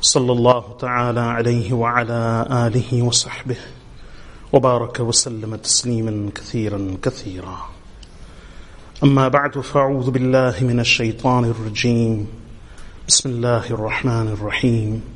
صلى الله تعالى عليه وعلى آله وصحبه وبارك وسلم تسليما كثيرا كثيرا. أما بعد فأعوذ بالله من الشيطان الرجيم. بسم الله الرحمن الرحيم.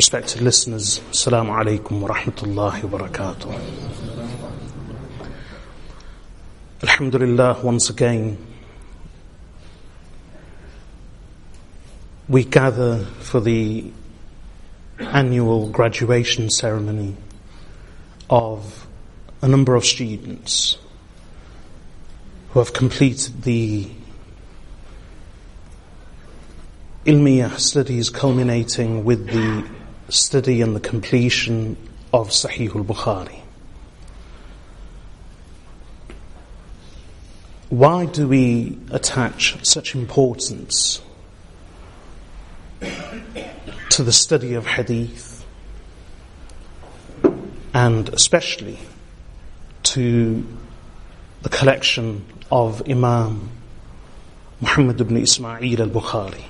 Respected listeners, Assalamu alaikum wa rahmatullahi wa barakatuh. Alhamdulillah, once again, we gather for the annual graduation ceremony of a number of students who have completed the Ilmiyah studies culminating with the study and the completion of Sahih al-Bukhari. Why do we attach such importance to the study of hadith and especially to the collection of Imam Muhammad ibn Ismail al-Bukhari?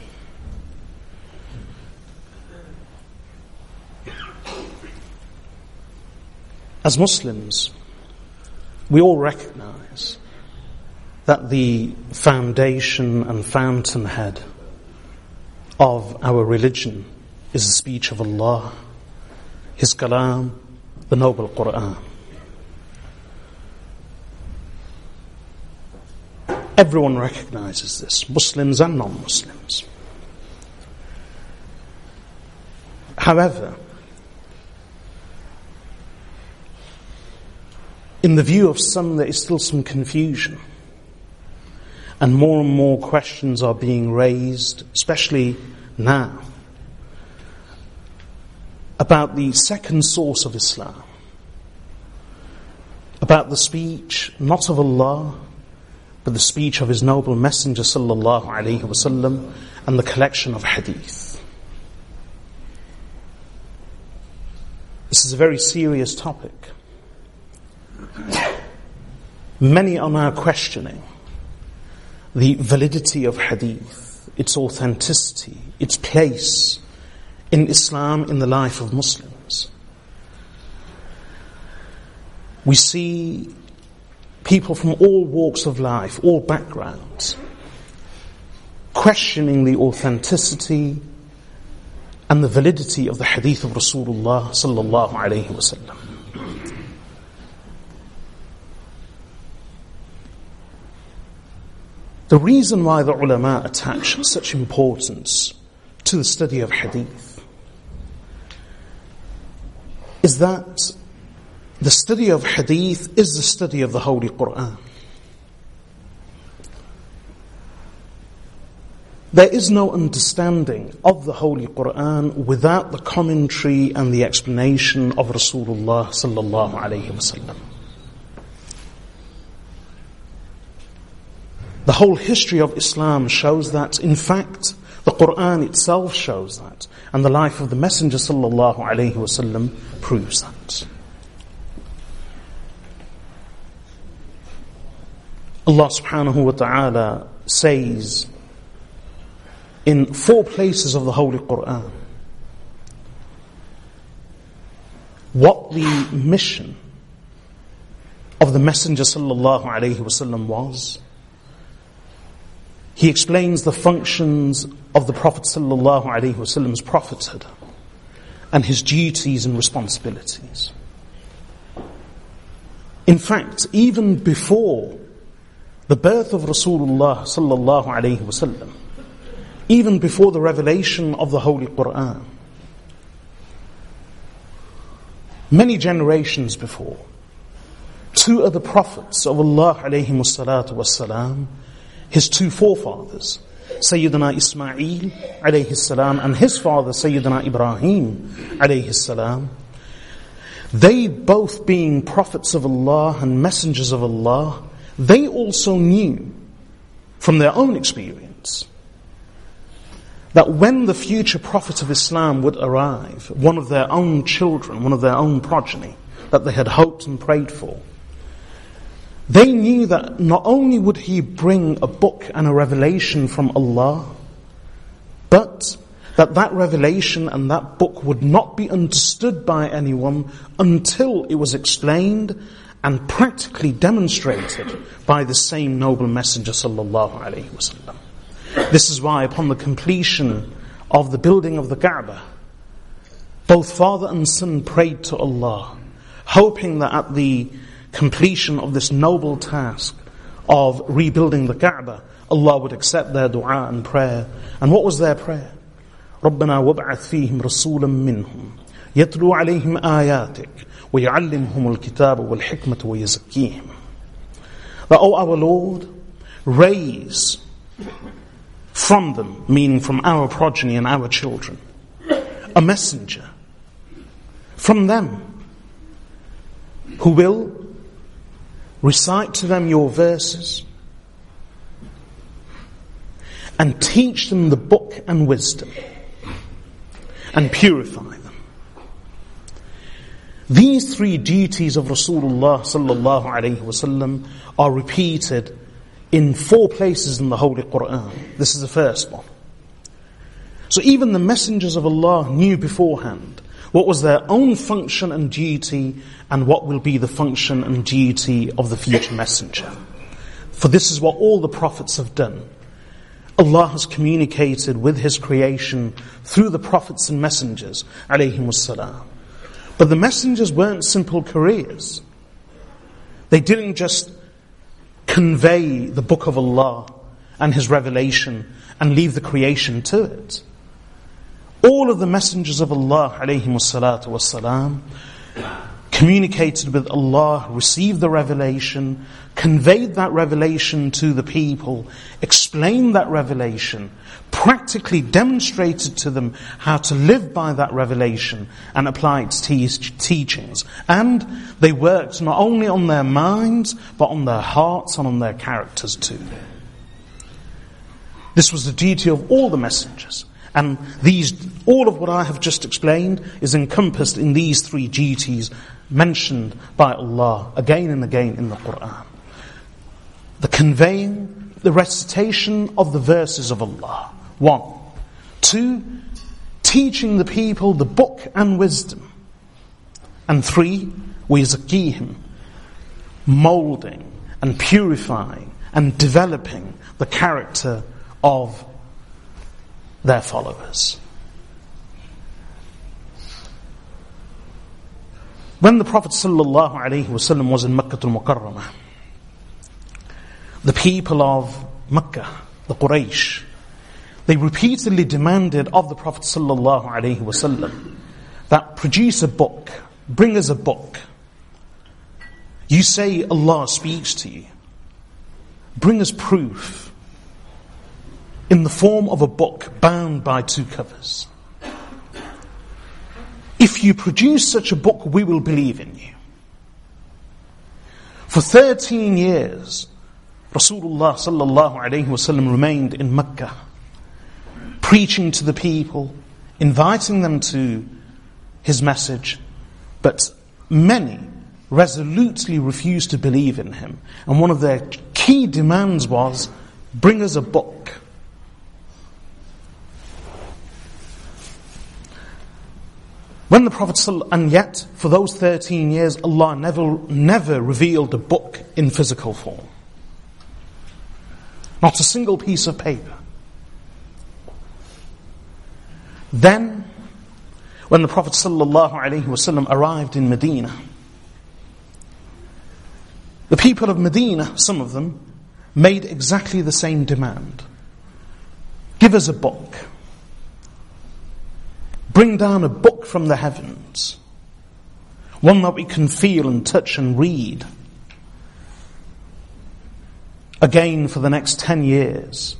As Muslims, we all recognize that the foundation and fountainhead of our religion is the speech of Allah, His Kalam, the Noble Quran. Everyone recognizes this, Muslims and non Muslims. However, in the view of some, there is still some confusion. And more and more questions are being raised, especially now, about the second source of Islam. About the speech, not of Allah, but the speech of His noble Messenger sallallahu alaihi wasallam and the collection of hadith. This is a very serious topic. Many are now questioning the validity of hadith, its authenticity, its place in Islam in the life of Muslims. We see people from all walks of life, all backgrounds, questioning the authenticity and the validity of the hadith of Rasulullah sallallahu alayhi wasallam. The reason why the ulama attach such importance to the study of hadith is that the study of hadith is the study of the Holy Quran. There is no understanding of the Holy Quran without the commentary and the explanation of Rasulullah sallallahu alayhi wasallam. The whole history of Islam shows that. In fact, the Quran itself shows that. And the life of the Messenger sallallahu alayhi wasallam proves that. Allah subhanahu wa ta'ala says in four places of the Holy Quran what the mission of the Messenger sallallahu alayhi wasallam was. He explains the functions of the Prophet alaihi wasallam's prophethood and his duties and responsibilities. In fact, even before the birth of Rasulullah sallallahu alayhi wasallam, even before the revelation of the Holy Quran, many generations before, two of the prophets of Allah alayhi salatu wasalam, his two forefathers, Sayyidina Ismail alayhi salam and his father Sayyidina Ibrahim alayhi salam, they both being prophets of Allah and messengers of Allah, they also knew from their own experience that when the future prophet of Islam would arrive, one of their own children, one of their own progeny, that they had hoped and prayed for, they knew that not only would he bring a book and a revelation from Allah, but that that revelation and that book would not be understood by anyone until it was explained and practically demonstrated by the same noble messenger sallallahu alaihi wasallam. This is why upon the completion of the building of the Kaaba, both father and son prayed to Allah, hoping that at the completion of this noble task of rebuilding the Kaaba, Allah would accept their dua and prayer. And what was their prayer? ربنا وابعث فيهم رسولا منهم يتلو عليهم آياتك ويعلمهم الكتاب والحكمة ويزكيهم. That, O our Lord, raise from them, meaning from our progeny and our children, a messenger from them who will recite to them your verses, and teach them the book and wisdom, and purify them. These three duties of Rasulullah sallallahu alaihi wasallam are repeated in four places in the Holy Quran. This is the first one. So even the messengers of Allah knew beforehand what was their own function and duty and what will be the function and duty of the future messenger. For this is what all the prophets have done. Allah has communicated with His creation through the prophets and messengers, alayhim But the messengers weren't simple couriers. They didn't just convey the book of Allah and His revelation and leave the creation to it. All of the messengers of Allah wasalam communicated with Allah, received the revelation, conveyed that revelation to the people, explained that revelation, practically demonstrated to them how to live by that revelation and apply its te- teachings. And they worked not only on their minds, but on their hearts and on their characters too. This was the duty of all the messengers. And these, all of what I have just explained is encompassed in these three duties mentioned by Allah again and again in the Quran. The conveying, the recitation of the verses of Allah. One. Two, teaching the people the book and wisdom. And three, him, molding and purifying and developing the character of their followers. When the Prophet ﷺ was in Makkah al-Mukarramah, the people of Makkah, the Quraysh, they repeatedly demanded of the Prophet ﷺ that produce a book, bring us a book. You say Allah speaks to you. Bring us proof in the form of a book bound by two covers. If you produce such a book, we will believe in you. For 13 years, Rasulullah sallallahu alayhi wasallam remained in Mecca, preaching to the people, inviting them to his message, but many resolutely refused to believe in him. And one of their key demands was, bring us a book. When the Prophet and yet for those 13 years Allah never, never revealed a book in physical form. Not a single piece of paper. Then, when the Prophet arrived in Medina, The people of Medina, some of them, made exactly the same demand. Give us a book. Bring down a book from the heavens. One that we can feel and touch and read. Again, for the next 10 years,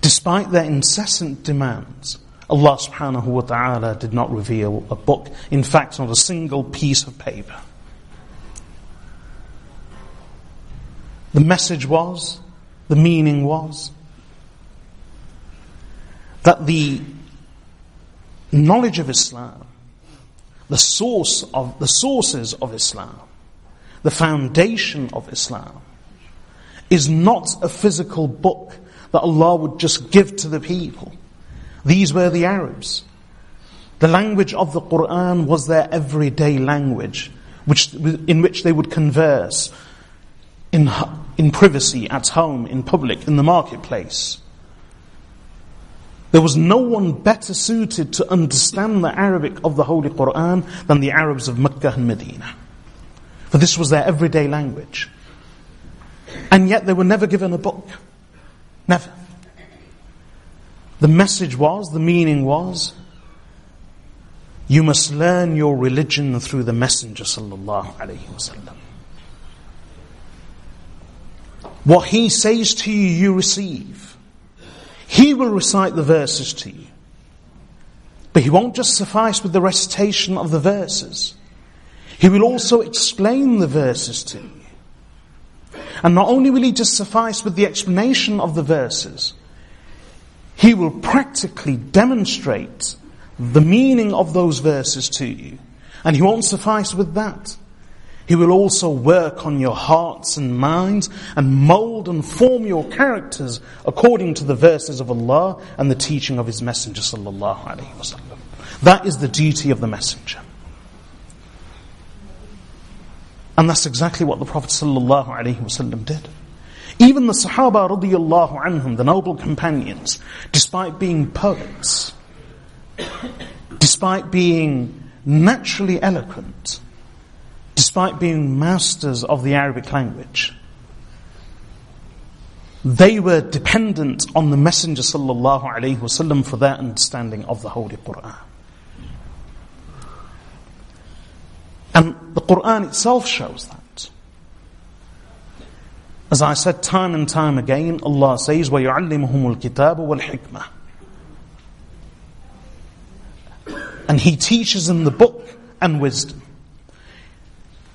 despite their incessant demands, Allah subhanahu wa ta'ala did not reveal a book. In fact, not a single piece of paper. The message was, the meaning was, that the knowledge of Islam, the source of, the sources of Islam, the foundation of Islam, is not a physical book that Allah would just give to the people. These were the Arabs. The language of the Quran was their everyday language, which, in which they would converse in, in privacy, at home, in public, in the marketplace. There was no one better suited to understand the Arabic of the Holy Quran than the Arabs of Mecca and Medina. For this was their everyday language. And yet they were never given a book. Never. The message was, the meaning was, you must learn your religion through the Messenger sallallahu alaihi wasallam. What he says to you, you receive. He will recite the verses to you. But he won't just suffice with the recitation of the verses. He will also explain the verses to you. And not only will he just suffice with the explanation of the verses, he will practically demonstrate the meaning of those verses to you. And he won't suffice with that. He will also work on your hearts and minds and mold and form your characters according to the verses of Allah and the teaching of His Messenger sallallahu alaihi wasallam. That is the duty of the Messenger. And that's exactly what the Prophet ﷺ did. Even the Sahaba radiallahu anhum, the noble companions, despite being poets, despite being naturally eloquent, despite being masters of the Arabic language, they were dependent on the Messenger sallallahu alaihi wasallam for their understanding of the Holy Quran. And the Quran itself shows that. As I said time and time again, Allah says, وَيُعَلِّمُهُمُ الْكِتَابُ وَالْحِكْمَةِ And He teaches them the book and wisdom.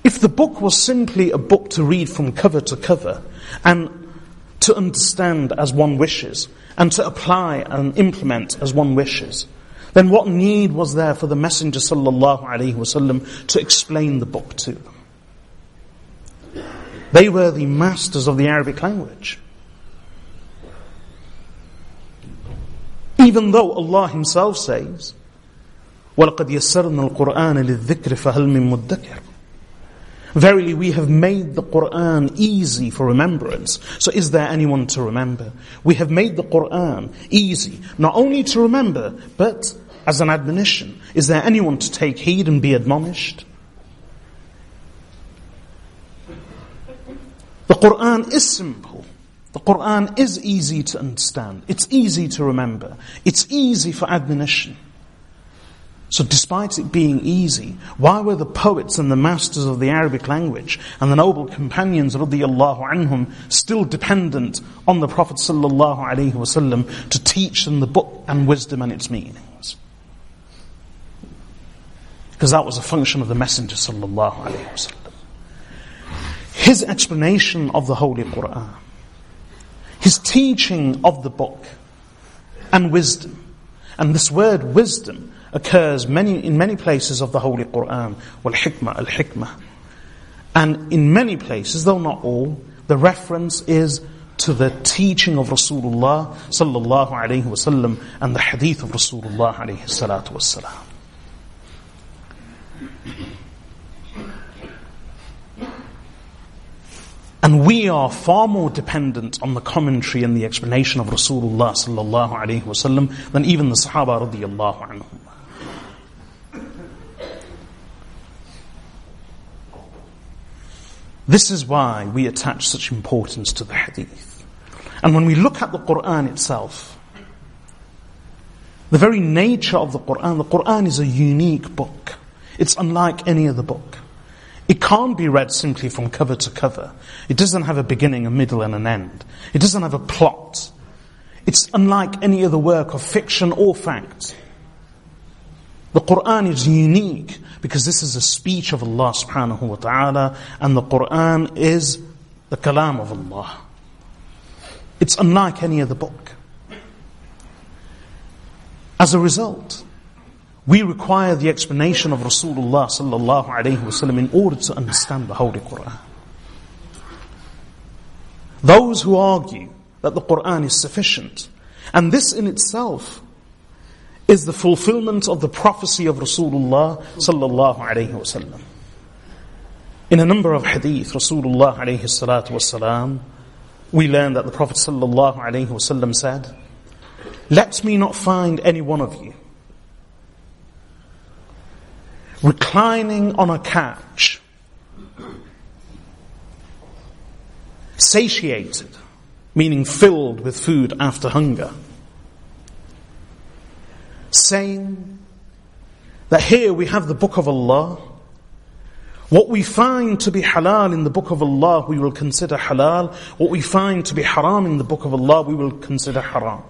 If the book was simply a book to read from cover to cover and to understand as one wishes and to apply and implement as one wishes, then what need was there for the Messenger sallallahu alaihi wasallam to explain the book to them? They were the masters of the Arabic language. Even though Allah Himself says, وَلَقَدْ يَسَّرْنَا الْقُرْآنَ لِلذِّكْرِ فَهَلْ مِن مُدَّكِرٍ Verily, we have made the Quran easy for remembrance. So is there anyone to remember? We have made the Quran easy, not only to remember, but as an admonition. Is there anyone to take heed and be admonished? The Quran is simple. The Quran is easy to understand. It's easy to remember. It's easy for admonition. So despite it being easy, why were the poets and the masters of the Arabic language and the noble companions of radiallahu anhum still dependent on the Prophet sallallahu alaihi wasallam to teach them the book and wisdom and its meanings? Because that was a function of the Messenger sallallahu alaihi wasallam. His explanation of the Holy Quran, his teaching of the book and wisdom, and this word wisdom occurs many, in many places of the Holy Quran. Wal hikmah, al hikmah. And in many places, though not all, the reference is to the teaching of Rasulullah sallallahu alayhi wasallam and the hadith of Rasulullah alayhi salatu wasalam. And we are far more dependent on the commentary and the explanation of Rasulullah sallallahu alayhi wasallam than even the Sahaba radiyallahu anhum. This is why we attach such importance to the hadith. And when we look at the Quran itself, the very nature of the Quran, the Quran is a unique book. It's unlike any other book. It can't be read simply from cover to cover. It doesn't have a beginning, a middle, and an end. It doesn't have a plot. It's unlike any other work of fiction or fact. The Quran is unique because this is a speech of Allah subhanahu wa ta'ala and the Quran is the kalam of Allah. It's unlike any other book. As a result, we require the explanation of Rasulullah sallallahu alayhi wasallam in order to understand the Holy Quran. Those who argue that the Quran is sufficient, and this in itself is the fulfillment of the prophecy of Rasulullah sallallahu alayhi wasallam. In a number of hadith, Rasulullah alayhi salatu wasalam, we learn that the Prophet sallallahu alayhi wasallam said, Let me not find any one of you reclining on a couch, satiated, meaning filled with food after hunger saying that here we have the book of Allah. What we find to be halal in the book of Allah, we will consider halal. What we find to be haram in the book of Allah, we will consider haram.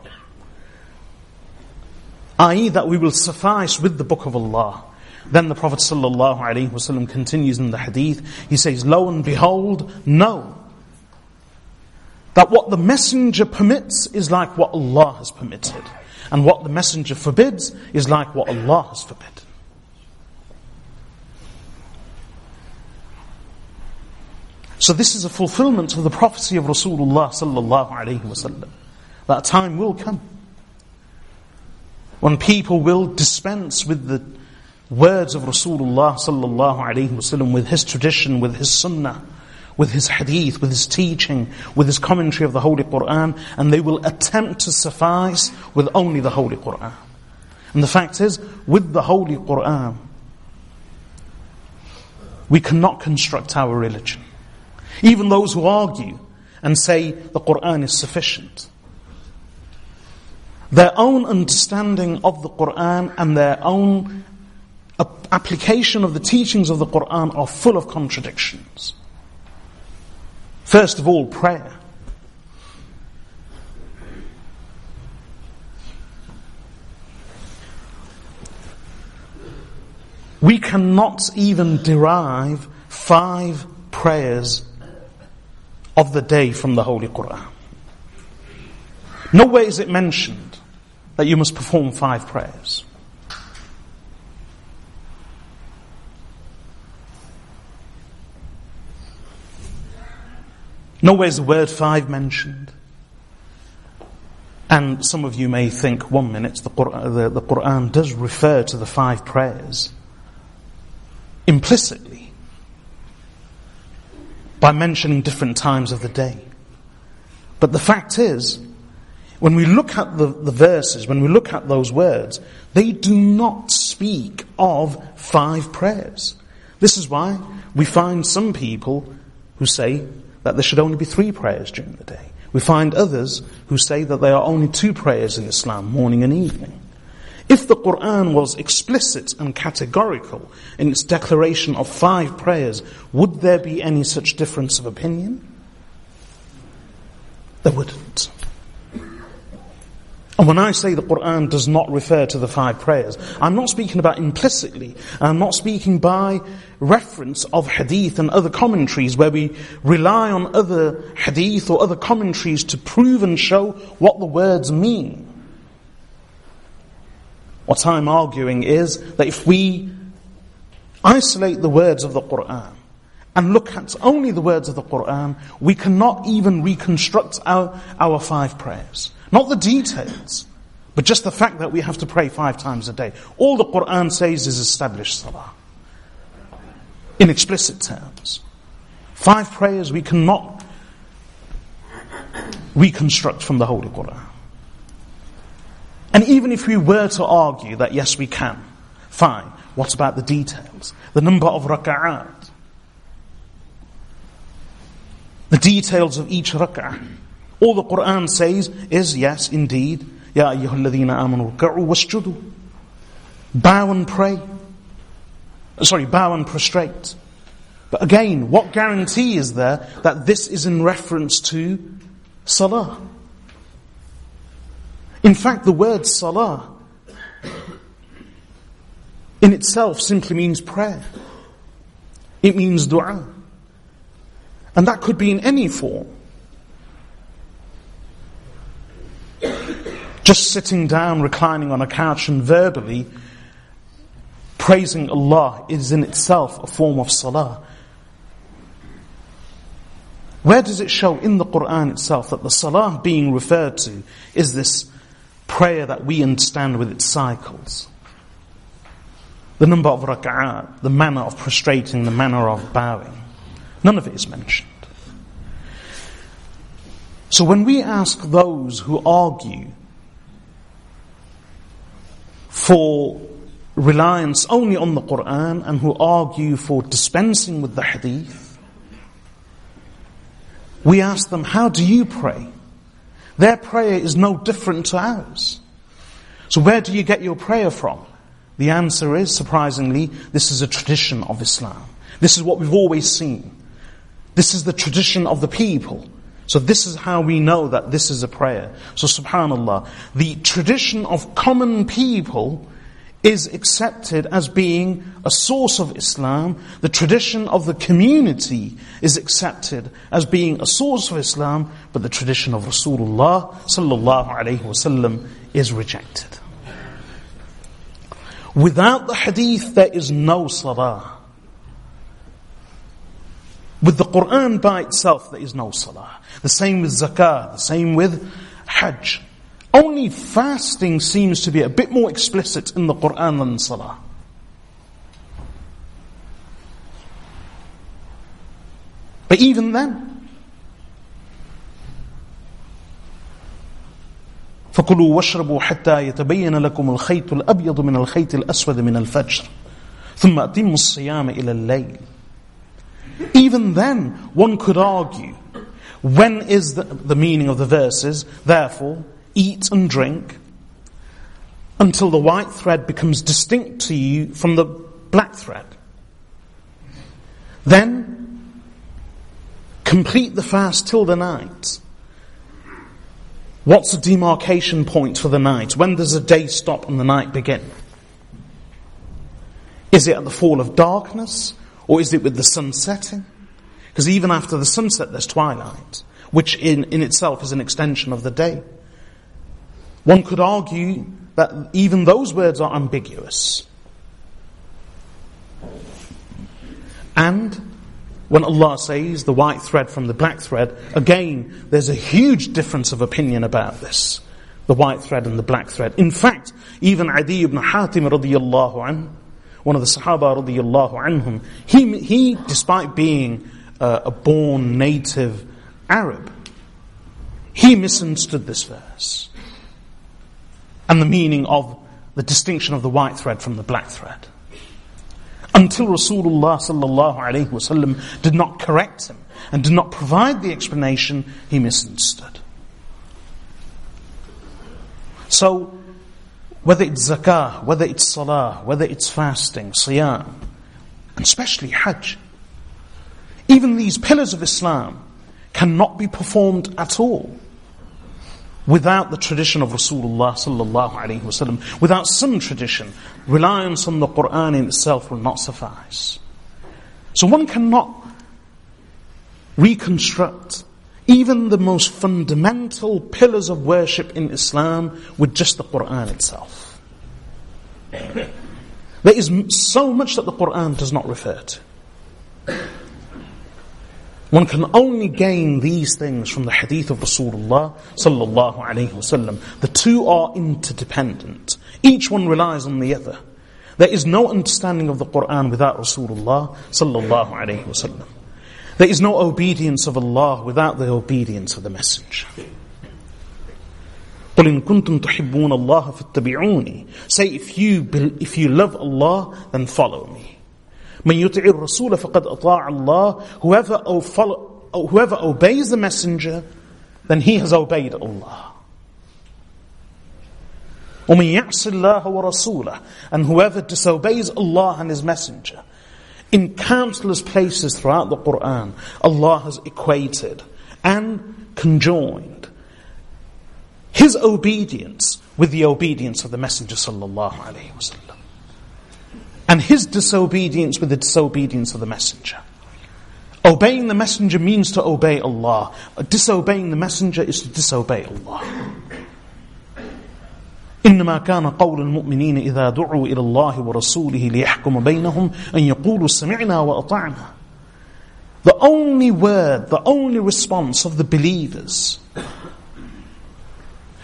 I.e., that we will suffice with the book of Allah. Then the Prophet ﷺ continues in the hadith. He says, Lo and behold, know that what the messenger permits is like what Allah has permitted. And what the messenger forbids is like what Allah has forbidden. So this is a fulfillment of the prophecy of Rasulullah sallallahu alaihi wasallam. That time will come when people will dispense with the words of Rasulullah sallallahu alaihi wasallam, with his tradition, with his sunnah, with his hadith, with his teaching, with his commentary of the Holy Quran, and they will attempt to suffice with only the Holy Quran. And the fact is, with the Holy Quran, we cannot construct our religion. Even those who argue and say the Quran is sufficient. Their own understanding of the Quran and their own application of the teachings of the Quran are full of contradictions. First of all, prayer. We cannot even derive five prayers of the day from the Holy Quran. Nowhere is it mentioned that you must perform five prayers. Nowhere is the word five mentioned. And some of you may think, one minute, the Quran, the, the Quran does refer to the five prayers implicitly by mentioning different times of the day. But the fact is, when we look at the, the verses, when we look at those words, they do not speak of five prayers. This is why we find some people who say that there should only be three prayers during the day. We find others who say that there are only two prayers in Islam, morning and evening. If the Quran was explicit and categorical in its declaration of five prayers, would there be any such difference of opinion? There wouldn't. And when I say the Quran does not refer to the five prayers, I'm not speaking about implicitly. I'm not speaking by reference of hadith and other commentaries where we rely on other hadith or other commentaries to prove and show what the words mean. What I'm arguing is that if we isolate the words of the Quran and look at only the words of the Quran, we cannot even reconstruct our, our five prayers. Not the details, but just the fact that we have to pray five times a day. All the Quran says is establish salah. In explicit terms. Five prayers we cannot reconstruct from the Holy Quran. And even if we were to argue that yes we can, fine. What about the details? The number of raka'at. the details of each rak'ah. All the Quran says is, yes, indeed, Ya ayyuhalladhina amanu ruk'u wasjudu. Bow and pray. Sorry, bow and prostrate. But again, what guarantee is there that this is in reference to salah? In fact, the word salah in itself simply means prayer. It means dua. And that could be in any form. Just sitting down, reclining on a couch and verbally praising Allah is in itself a form of salah. Where does it show in the Quran itself that the salah being referred to is this prayer that we understand with its cycles? The number of rak'at, the manner of prostrating, the manner of bowing. None of it is mentioned. So when we ask those who argue for reliance only on the Quran and who argue for dispensing with the hadith, we ask them, how do you pray? Their prayer is no different to ours. So where do you get your prayer from? The answer is, surprisingly, this is a tradition of Islam. This is what we've always seen. This is the tradition of the people. So this is how we know that this is a prayer. So subhanallah, the tradition of common people is accepted as being a source of Islam. The tradition of the community is accepted as being a source of Islam, but the tradition of Rasulullah sallallahu alaihi wasallam is rejected. Without the hadith, there is no salah. With the Quran by itself, there is no salah. The same with zakah, the same with hajj. Only fasting seems to be a bit more explicit in the Quran than Salah. But even then, فكلوا واشربوا حتى يتبين لكم الخيط الأبيض من الخيط الأسود من الفجر ثم أتموا الصيام إلى الليل Even then, one could argue, when is the, the meaning of the verses? Therefore, eat and drink until the white thread becomes distinct to you from the black thread. Then complete the fast till the night. What's the demarcation point for the night? When does the day stop and the night begin? Is it at the fall of darkness or is it with the sun setting? Because even after the sunset there's twilight, which in, in itself is an extension of the day. One could argue that even those words are ambiguous. And when Allah says the white thread from the black thread, again, there's a huge difference of opinion about this. The white thread and the black thread. In fact, even Adi ibn Hatim radiyallahu anh, one of the Sahaba radiyallahu anhum, he, he despite being uh, a born native Arab, he misunderstood this verse and the meaning of the distinction of the white thread from the black thread. Until Rasulullah sallallahu alaihi wasallam did not correct him and did not provide the explanation, he misunderstood. So, whether it's zakah, whether it's salah, whether it's fasting, siyam, and especially hajj, even these pillars of Islam cannot be performed at all without the tradition of Rasulullah sallallahu alaihi wasallam, without some tradition, reliance on the Quran in itself will not suffice. So one cannot reconstruct even the most fundamental pillars of worship in Islam with just the Quran itself. There is so much that the Quran does not refer to. One can only gain these things from the hadith of Rasulullah sallallahu alayhi wasallam. The two are interdependent. Each one relies on the other. There is no understanding of the Quran without Rasulullah sallallahu alayhi wasallam. There is no obedience of Allah without the obedience of the Messenger. قل إن كنتم تحبون الله فاتبعوني. Say if you, if you love Allah, then follow me. من يطع الرسول فقد أطاع الله whoever follow, whoever obeys the messenger, then he has obeyed Allah. وَمَن يَعْصِ اللَّهَ وَرَسُولَهُ And whoever disobeys Allah and His Messenger. In countless places throughout the Quran, Allah has equated and conjoined His obedience with the obedience of the Messenger sallallahu alaihi wasallam. And His disobedience with the disobedience of the Messenger. Obeying the Messenger means to obey Allah. Disobeying the Messenger is to disobey Allah. إنما كان قول المؤمنين إذا دعوا إلى الله ورسوله ليحكم بينهم أن يقولوا سمعنا وأطعنا The only word, the only response of the believers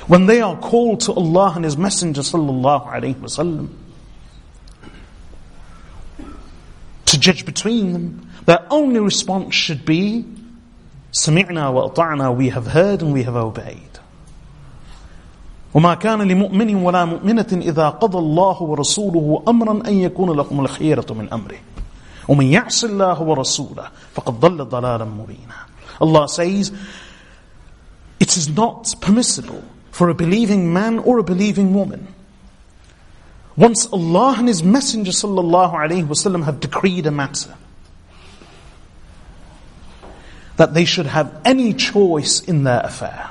when they are called to Allah and His Messenger sallallahu alayhi wasallam judge between them, their only response should be سمعنا وأطعنا we have heard and we have obeyed. وما كان لمؤمن ولا مؤمنة إذا قضى الله ورسوله أمرا أن يكون لهم الخيرة من أمره ومن يعص الله ورسوله فقد ضل ضلالا مبينا Allah says it is not permissible for a believing man or a believing woman once Allah and His Messenger wasallam have decreed a matter that they should have any choice in their affair.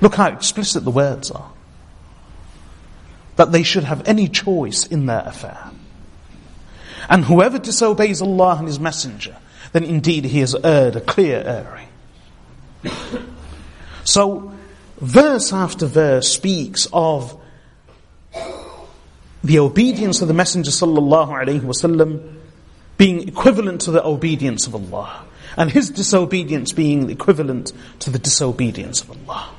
Look how explicit the words are that they should have any choice in their affair. And whoever disobeys Allah and His Messenger, then indeed he has erred a clear erring. So, verse after verse speaks of the obedience of the Messenger sallallahu alaihi wasallam being equivalent to the obedience of Allah, and his disobedience being equivalent to the disobedience of Allah.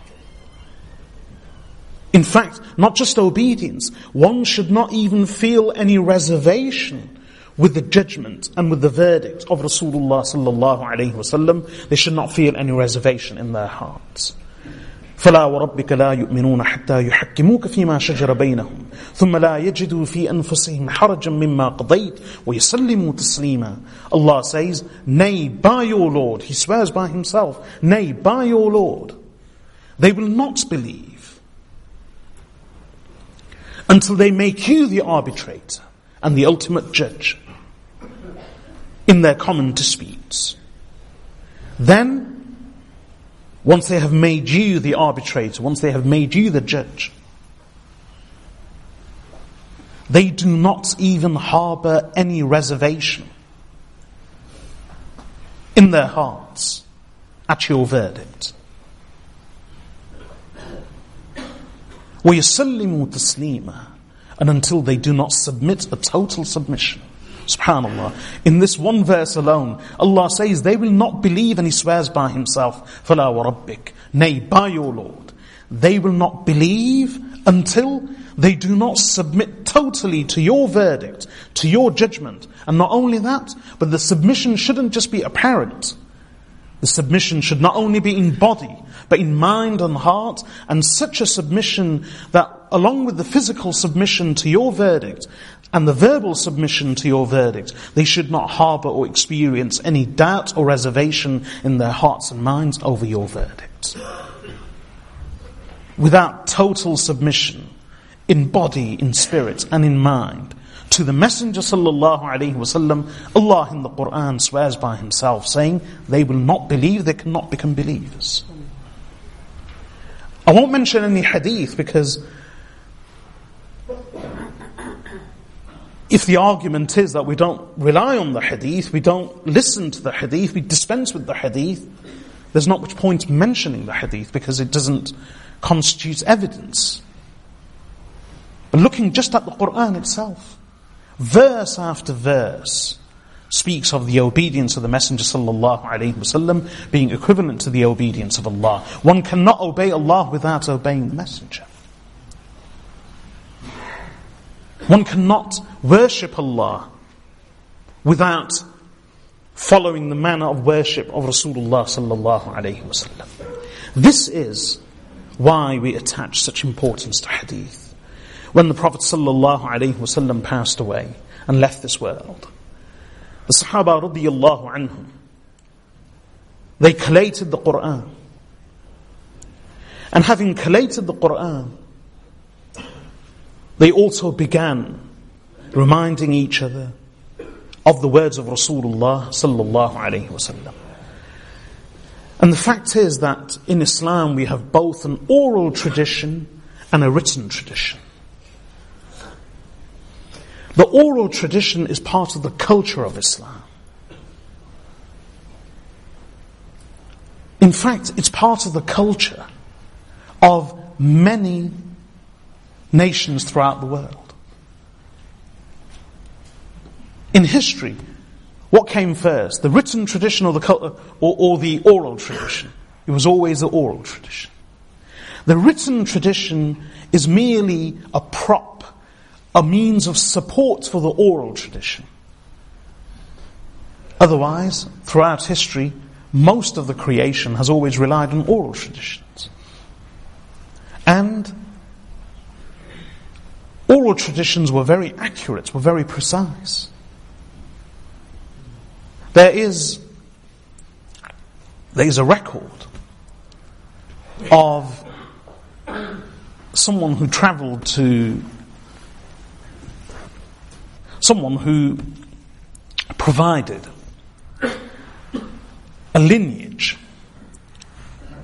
In fact, not just obedience, one should not even feel any reservation with the judgment and with the verdict of Rasulullah sallallahu alayhi wasallam. They should not feel any reservation in their hearts. فلا وربك لا يؤمنون حتى يحكموك فيما شجر بينهم ثم لا يجدوا في أنفسهم حرجا مما قضيت ويسلموا تسليما Allah says, Nay, by your Lord, He swears by Himself, Nay, by your Lord, they will not believe until they make you the arbitrator and the ultimate judge in their common disputes. Then, once they have made you the arbitrator, once they have made you the judge, they do not even harbor any reservation in their hearts at your verdict. وَيُسَلِّمُوا تَسْلِيمًا And until they do not submit a total submission. Subhanallah. In this one verse alone, Allah says they will not believe and He swears by Himself, فَلَا وَرَبِّكَ Nay, by your Lord. They will not believe until they do not submit totally to your verdict, to your judgment. And not only that, but the submission shouldn't just be apparent. The submission should not only be in body, but in mind and heart, and such a submission that along with the physical submission to your verdict and the verbal submission to your verdict, they should not harbor or experience any doubt or reservation in their hearts and minds over your verdict. Without total submission in body, in spirit, and in mind, to the Messenger sallallahu alaihi Allah in the Quran swears by Himself, saying, "They will not believe; they cannot become believers." I won't mention any hadith because if the argument is that we don't rely on the hadith, we don't listen to the hadith, we dispense with the hadith, there's not much point mentioning the hadith because it doesn't constitute evidence. But looking just at the Quran itself, verse after verse, speaks of the obedience of the Messenger sallallahu being equivalent to the obedience of Allah. One cannot obey Allah without obeying the Messenger. One cannot worship Allah without following the manner of worship of Rasulullah sallallahu alaihi wasallam. This is why we attach such importance to hadith. When the Prophet sallallahu alaihi wasallam passed away and left this world, the Sahaba radiallahu anhum, they collated the Quran. And having collated the Quran, they also began reminding each other of the words of Rasulullah sallallahu alaihi wasallam. And the fact is that in Islam we have both an oral tradition and a written tradition. The oral tradition is part of the culture of Islam. In fact, it's part of the culture of many nations throughout the world. In history, what came first, the written tradition or the, or, or the oral tradition? It was always the oral tradition. The written tradition is merely a prop, a means of support for the oral tradition. Otherwise, throughout history, most of the creation has always relied on oral traditions. And oral traditions were very accurate, were very precise. There is, there is a record of someone who traveled to, someone who provided a lineage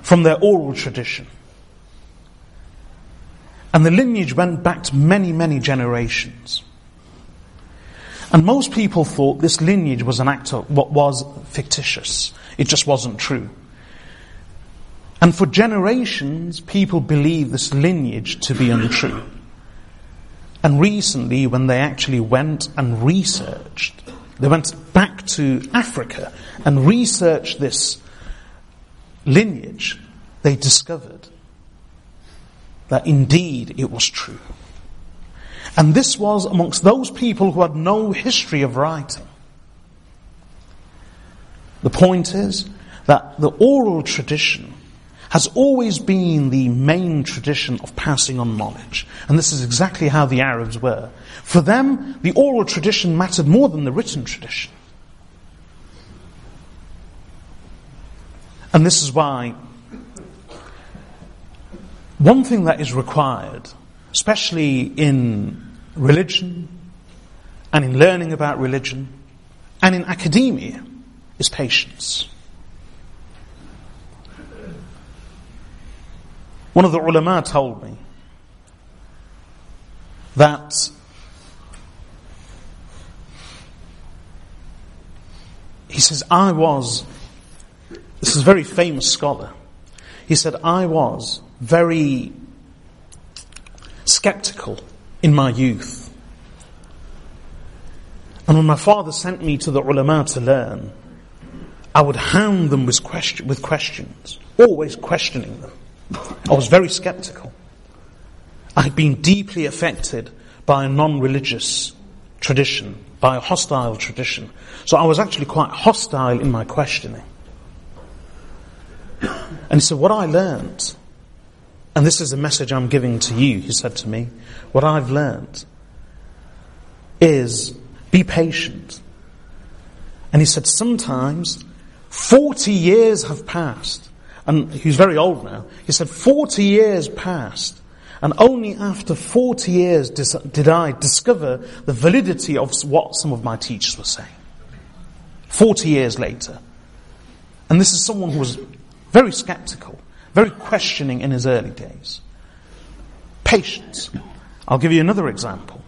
from their oral tradition. And the lineage went back to many, many generations. And most people thought this lineage was an act of what was fictitious. It just wasn't true. And for generations, people believed this lineage to be untrue. And recently, when they actually went and researched, they went back to Africa and researched this lineage, they discovered that indeed it was true. And this was amongst those people who had no history of writing. The point is that the oral tradition has always been the main tradition of passing on knowledge. And this is exactly how the Arabs were. For them, the oral tradition mattered more than the written tradition. And this is why one thing that is required, especially in religion and in learning about religion and in academia, is patience. One of the ulama told me that he says, I was, this is a very famous scholar. He said, I was very skeptical in my youth. And when my father sent me to the ulama to learn, I would hound them with, question, with questions, always questioning them. I was very skeptical. I had been deeply affected by a non-religious tradition, by a hostile tradition. So I was actually quite hostile in my questioning. And so what I learned, and this is the message I'm giving to you, he said to me, what I've learned is be patient. And he said, sometimes 40 years have passed and he's very old now. He said, 40 years passed, and only after 40 years did I discover the validity of what some of my teachers were saying. 40 years later. And this is someone who was very skeptical, very questioning in his early days. Patience. I'll give you another example.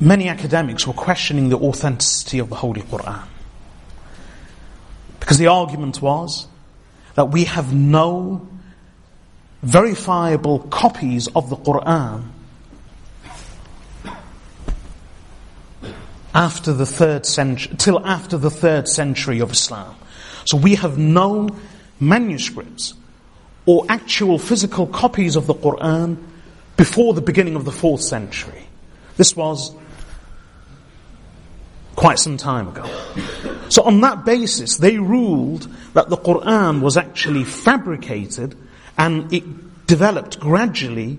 Many academics were questioning the authenticity of the Holy Quran. Because the argument was that we have no verifiable copies of the Quran after the third century, till after the third century of Islam. So we have no manuscripts or actual physical copies of the Quran before the beginning of the fourth century. This was quite some time ago. So on that basis, they ruled that the Quran was actually fabricated and it developed gradually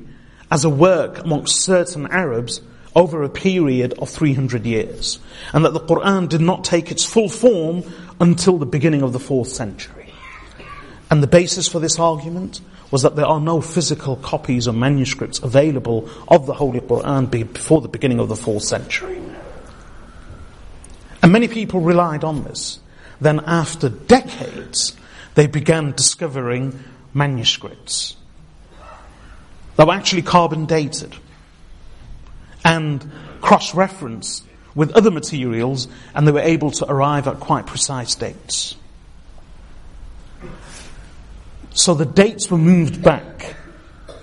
as a work amongst certain Arabs over a period of 300 years, and that the Quran did not take its full form until the beginning of the 4th century. And the basis for this argument was that there are no physical copies or manuscripts available of the Holy Quran before the beginning of the 4th century. And many people relied on this. Then after decades, they began discovering manuscripts that were actually carbon dated and cross-referenced with other materials and they were able to arrive at quite precise dates. So the dates were moved back.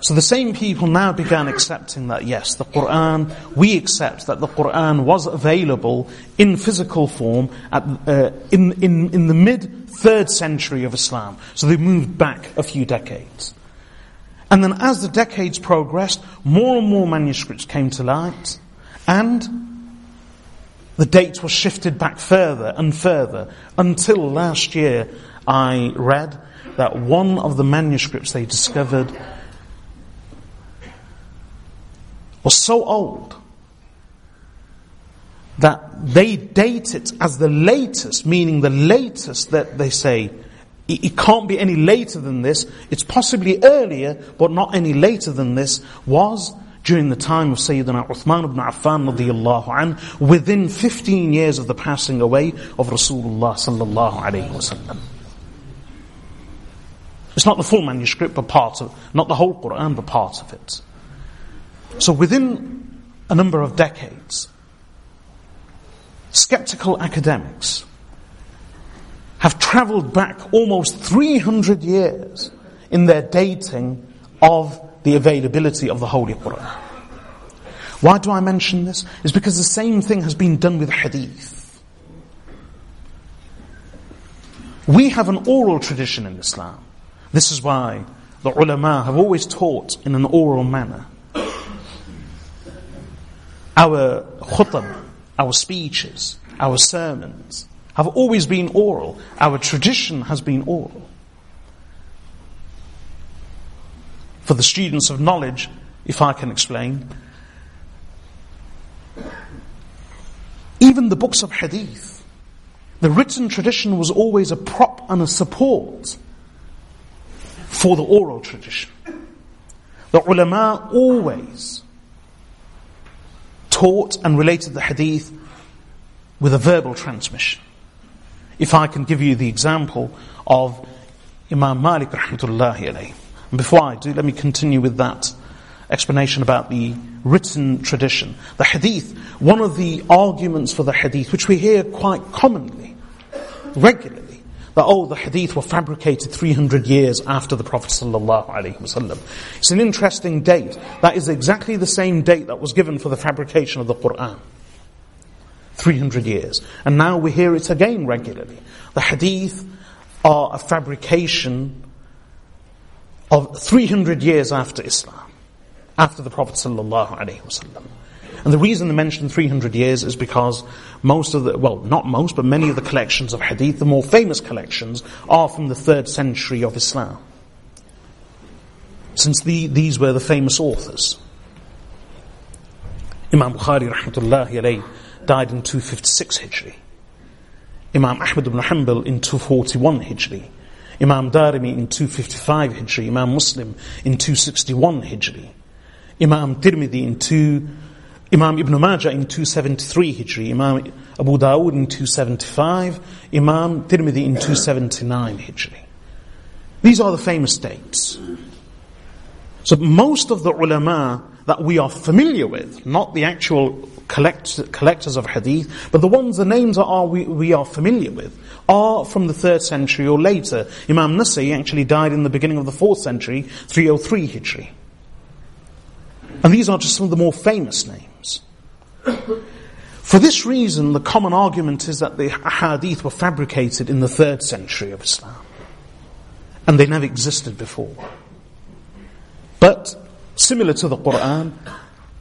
So the same people now began accepting that yes, the Quran, we accept that the Quran was available in physical form at, uh, in, in, in the mid third century of Islam. So they moved back a few decades. And then as the decades progressed, more and more manuscripts came to light and the dates were shifted back further and further until last year I read that one of the manuscripts they discovered was so old that they date it as the latest, meaning the latest that they say it can't be any later than this. It's possibly earlier, but not any later than this, was during the time of Sayyidina Uthman ibn Affan radiallahu an, within 15 years of the passing away of Rasulullah sallallahu alayhi wasallam. It's not the full manuscript, but part of, not the whole Quran, but part of it. So within a number of decades, skeptical academics have traveled back almost 300 years in their dating of the availability of the Holy Quran. Why do I mention this? It's because the same thing has been done with hadith. We have an oral tradition in Islam. This is why the ulama have always taught in an oral manner. Our khutab, our speeches, our sermons have always been oral. Our tradition has been oral. For the students of knowledge, if I can explain, even the books of hadith, the written tradition was always a prop and a support for the oral tradition. The ulama always taught and related the hadith with a verbal transmission. If I can give you the example of Imam Malik rahmatullahi alayhi. And before I do, let me continue with that explanation about the written tradition. The hadith, one of the arguments for the hadith, which we hear quite commonly, regularly, that, oh, the hadith were fabricated 300 years after the Prophet. It's an interesting date. That is exactly the same date that was given for the fabrication of the Quran. 300 years. And now we hear it again regularly. The hadith are a fabrication of 300 years after Islam, after the Prophet ﷺ. And the reason they mention 300 years is because most of the, well, not most, but many of the collections of hadith, the more famous collections, are from the third century of Islam. Since the, these were the famous authors. Imam Bukhari rahmatullahi alayhi died in 256 Hijri. Imam Ahmad ibn Hanbal in 241 Hijri. Imam Darimi in 255 Hijri. Imam Muslim in 261 Hijri. Imam Tirmidhi in 2 Imam Ibn Majah in 273 Hijri, Imam Abu Dawood in 275, Imam Tirmidhi in 279 Hijri. These are the famous dates. So most of the ulama that we are familiar with, not the actual collect, collectors of hadith, but the ones, the names that are, we, we are familiar with, are from the third century or later. Imam Nasai actually died in the beginning of the fourth century, 303 Hijri. And these are just some of the more famous names. For this reason, the common argument is that the hadith were fabricated in the third century of Islam. And they never existed before. But, similar to the Quran,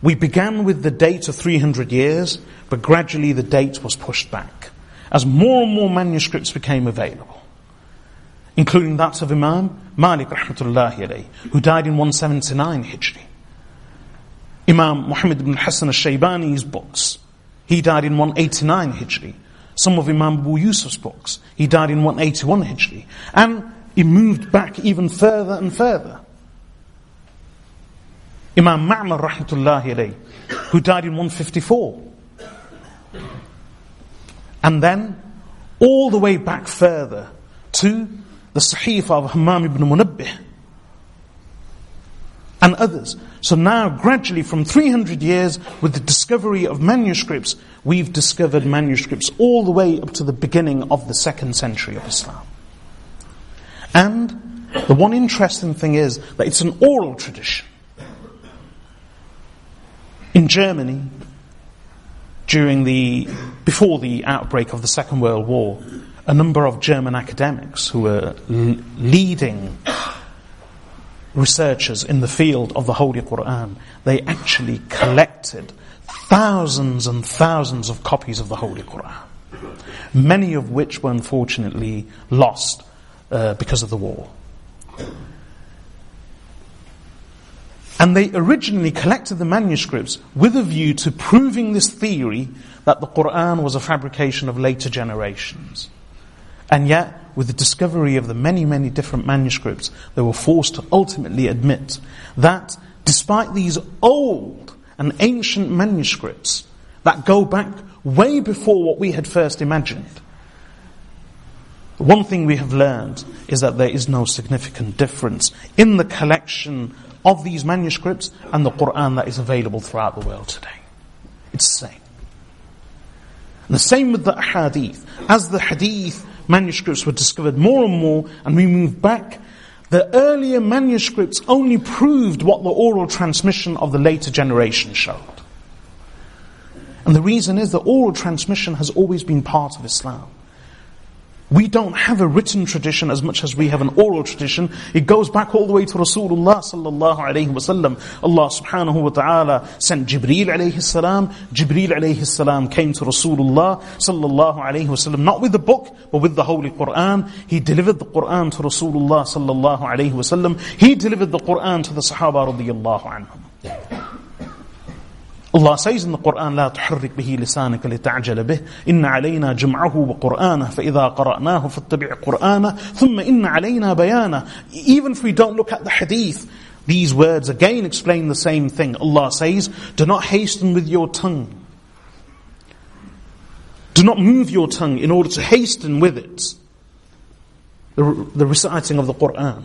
we began with the date of 300 years, but gradually the date was pushed back. As more and more manuscripts became available. Including that of Imam Malik rahmatullahi alayhi, who died in 179 Hijri. Imam Muhammad ibn Hassan al-Shaybani's books. He died in 189 Hijri. Some of Imam Abu Yusuf's books. He died in 181 Hijri. And he moved back even further and further. Imam Ma'mar rahmatullahi alayh, who died in 154. And then all the way back further to the Sahif of Hammam ibn Munabbih and others. So now gradually from 300 years with the discovery of manuscripts, we've discovered manuscripts all the way up to the beginning of the second century of Islam. And the one interesting thing is that it's an oral tradition. In Germany, during the, before the outbreak of the Second World War, a number of German academics who were l- leading researchers in the field of the Holy Quran, they actually collected thousands and thousands of copies of the Holy Quran, many of which were unfortunately lost uh, because of the war. And they originally collected the manuscripts with a view to proving this theory that the Quran was a fabrication of later generations. And yet, with the discovery of the many, many different manuscripts, they were forced to ultimately admit that despite these old and ancient manuscripts that go back way before what we had first imagined, one thing we have learned is that there is no significant difference in the collection of these manuscripts and the Quran that is available throughout the world today. It's the same. And the same with the hadith. As the hadith manuscripts were discovered more and more and we moved back, the earlier manuscripts only proved what the oral transmission of the later generation showed. And the reason is that oral transmission has always been part of Islam. We don't have a written tradition as much as we have an oral tradition. It goes back all the way to Rasulullah sallallahu alayhi wasallam. Allah subhanahu wa ta'ala sent Jibreel alayhi salam. Jibreel alayhi salam came to Rasulullah sallallahu alayhi wasallam, not with the book, but with the Holy Quran. He delivered the Quran to Rasulullah sallallahu alayhi wasallam. He delivered the Quran to the Sahaba radiyallahu anhum. Allah says in the Quran, لا تحرك به لسانك لتعجل به إن علينا جمعه وقرآنه فإذا قرأناه فاتبع قرآنه ثم إن علينا بيانه Even if we don't look at the hadith, these words again explain the same thing. Allah says, do not hasten with your tongue. Do not move your tongue in order to hasten with it. The, the reciting of the Quran.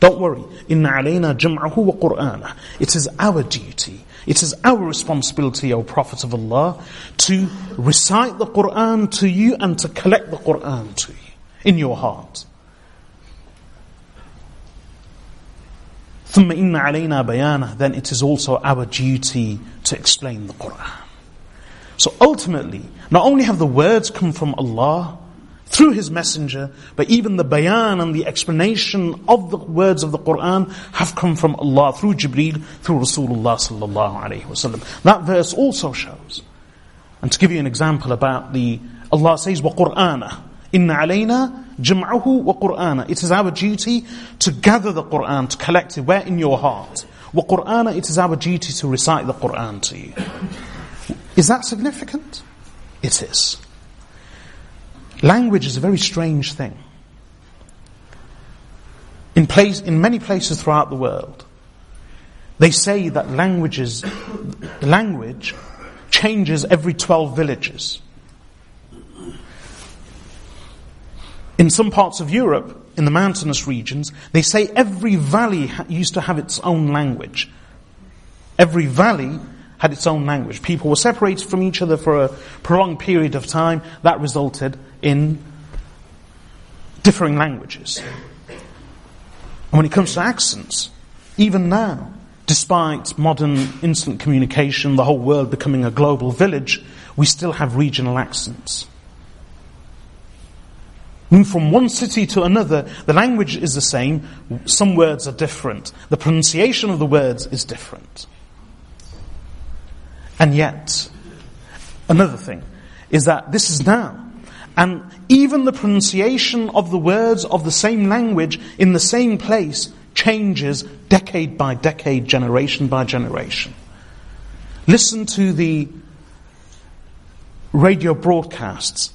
Don't worry. إن علينا جمعه وقرآنه It is our duty it is our responsibility, O Prophet of Allah, to recite the Quran to you and to collect the Quran to you in your heart. ثم إن علينا بيانه then it is also our duty to explain the Quran. So ultimately, not only have the words come from Allah, through His Messenger, but even the bayan and the explanation of the words of the Quran have come from Allah through Jibreel, through Rasulullah sallallahu alaihi wasallam. That verse also shows. And to give you an example about the, Allah says, وَقُرْآنَ إِنَّ عَلَيْنَا جَمْعَهُ وَقُرْآنَ It is our duty to gather the Quran, to collect it, where in your heart. وَقُرْآنَ It is our duty to recite the Quran to you. Is that significant? It is. Language is a very strange thing. In, place, in many places throughout the world, they say that languages, language changes every 12 villages. In some parts of Europe, in the mountainous regions, they say every valley used to have its own language. Every valley had its own language. People were separated from each other for a prolonged period of time. That resulted in differing languages. And when it comes to accents, even now, despite modern instant communication, the whole world becoming a global village, we still have regional accents. Move from one city to another, the language is the same, some words are different. The pronunciation of the words is different. And yet, another thing is that this is now. And even the pronunciation of the words of the same language in the same place changes decade by decade, generation by generation. Listen to the radio broadcasts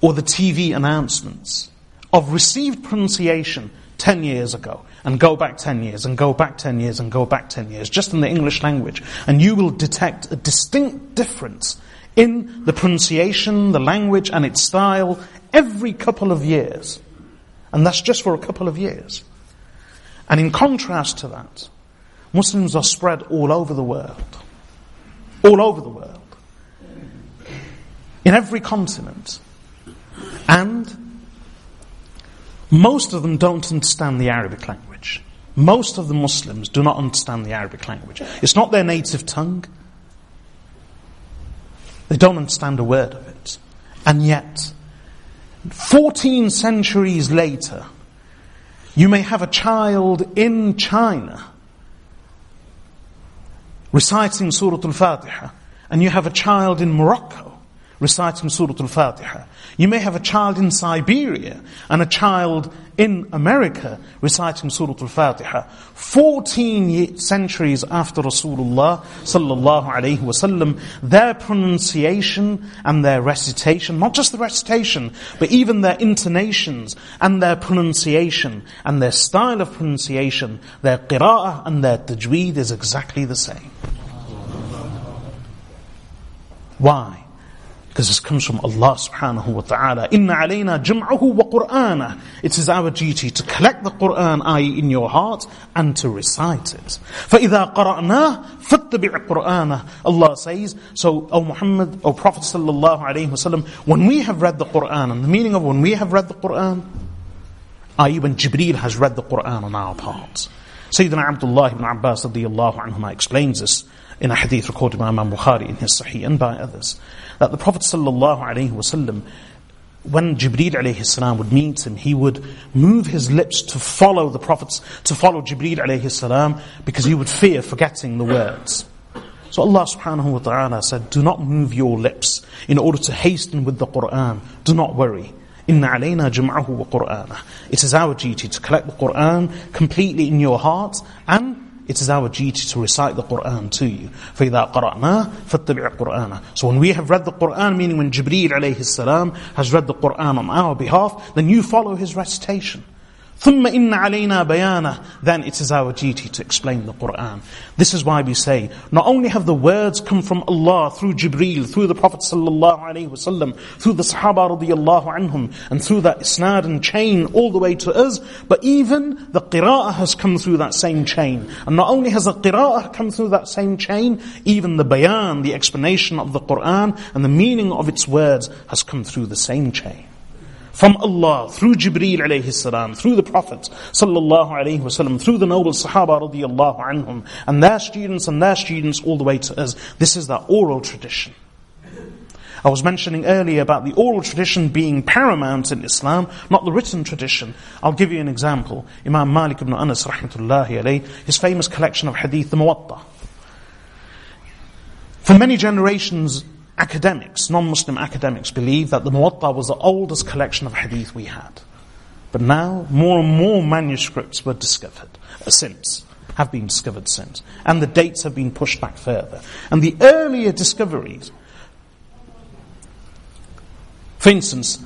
or the TV announcements of received pronunciation 10 years ago and go back 10 years and go back 10 years and go back 10 years, just in the English language. And you will detect a distinct difference in the pronunciation, the language, and its style every couple of years. And that's just for a couple of years. And in contrast to that, Muslims are spread all over the world. All over the world. In every continent. And most of them don't understand the Arabic language. Most of the Muslims do not understand the Arabic language. It's not their native tongue. They don't understand a word of it. And yet, 14 centuries later, you may have a child in China reciting Surah Al-Fatiha, and you have a child in Morocco reciting Surah Al-Fatiha. You may have a child in Siberia and a child in America reciting Surah Al-Fatiha. 14 centuries after Rasulullah sallallahu alaihi wasallam, their pronunciation and their recitation, not just the recitation, but even their intonations and their pronunciation and their style of pronunciation, their qira'ah and their tajweed is exactly the same. Why? Because this comes from Allah subhanahu wa ta'ala. Inna alayna jam'ahu wa qur'ana. It is our duty to collect the Qur'an, i.e. in your heart, and to recite it. فَإِذَا قَرَأْنَا فَاتَّبِعْ قُرْآنَ Allah says, so, O Muhammad, O Prophet sallallahu alayhi wasallam, when we have read the Qur'an, and the meaning of when we have read the Qur'an, i.e. when Jibreel has read the Qur'an on our part. Sayyidina Abdullah ibn Abbas radiallahu anhuma explains this in a hadith recorded by Imam Bukhari in his Sahih and by others that the Prophet ﷺ, when Jibreel alayhi salam would meet him, he would move his lips to follow the Prophet's, to follow Jibreel alayhi salam, because he would fear forgetting the words. So Allah subhanahu wa ta'ala said, do not move your lips in order to hasten with the Qur'an. Do not worry. Inna alayna jam'ahu wa qur'ana. It is our duty to collect the Qur'an completely in your heart and it is our duty to recite the Quran to you. فَإِذَا قَرَأْنَا فَاتَّبِعْ قُرْآنَ So when we have read the Quran, meaning when Jibreel alayhi salam has read the Quran on our behalf, then you follow his recitation. ثم إن علينا بيانه Then it is our duty to explain the Quran. This is why we say, not only have the words come from Allah through Jibreel, through the Prophet sallallahu alaihi wasallam, through the Sahaba radiyallahu anhum, and through that isnad and chain all the way to us, but even the qira'ah has come through that same chain. And not only has the qira'ah come through that same chain, even the bayan, the explanation of the Quran, and the meaning of its words has come through the same chain from Allah through Jibreel alayhi salam, through the Prophet sallallahu alayhi wasallam, through the noble Sahaba radiyallahu anhum, and their students and their students all the way to us. This is the oral tradition. I was mentioning earlier about the oral tradition being paramount in Islam, not the written tradition. I'll give you an example. Imam Malik ibn Anas rahmatullahi alayhi, his famous collection of hadith, the Muwatta. For many generations, academics, non-Muslim academics, believe that the Muwatta was the oldest collection of hadith we had. But now, more and more manuscripts were discovered uh, since, have been discovered since. And the dates have been pushed back further. And the earlier discoveries, for instance,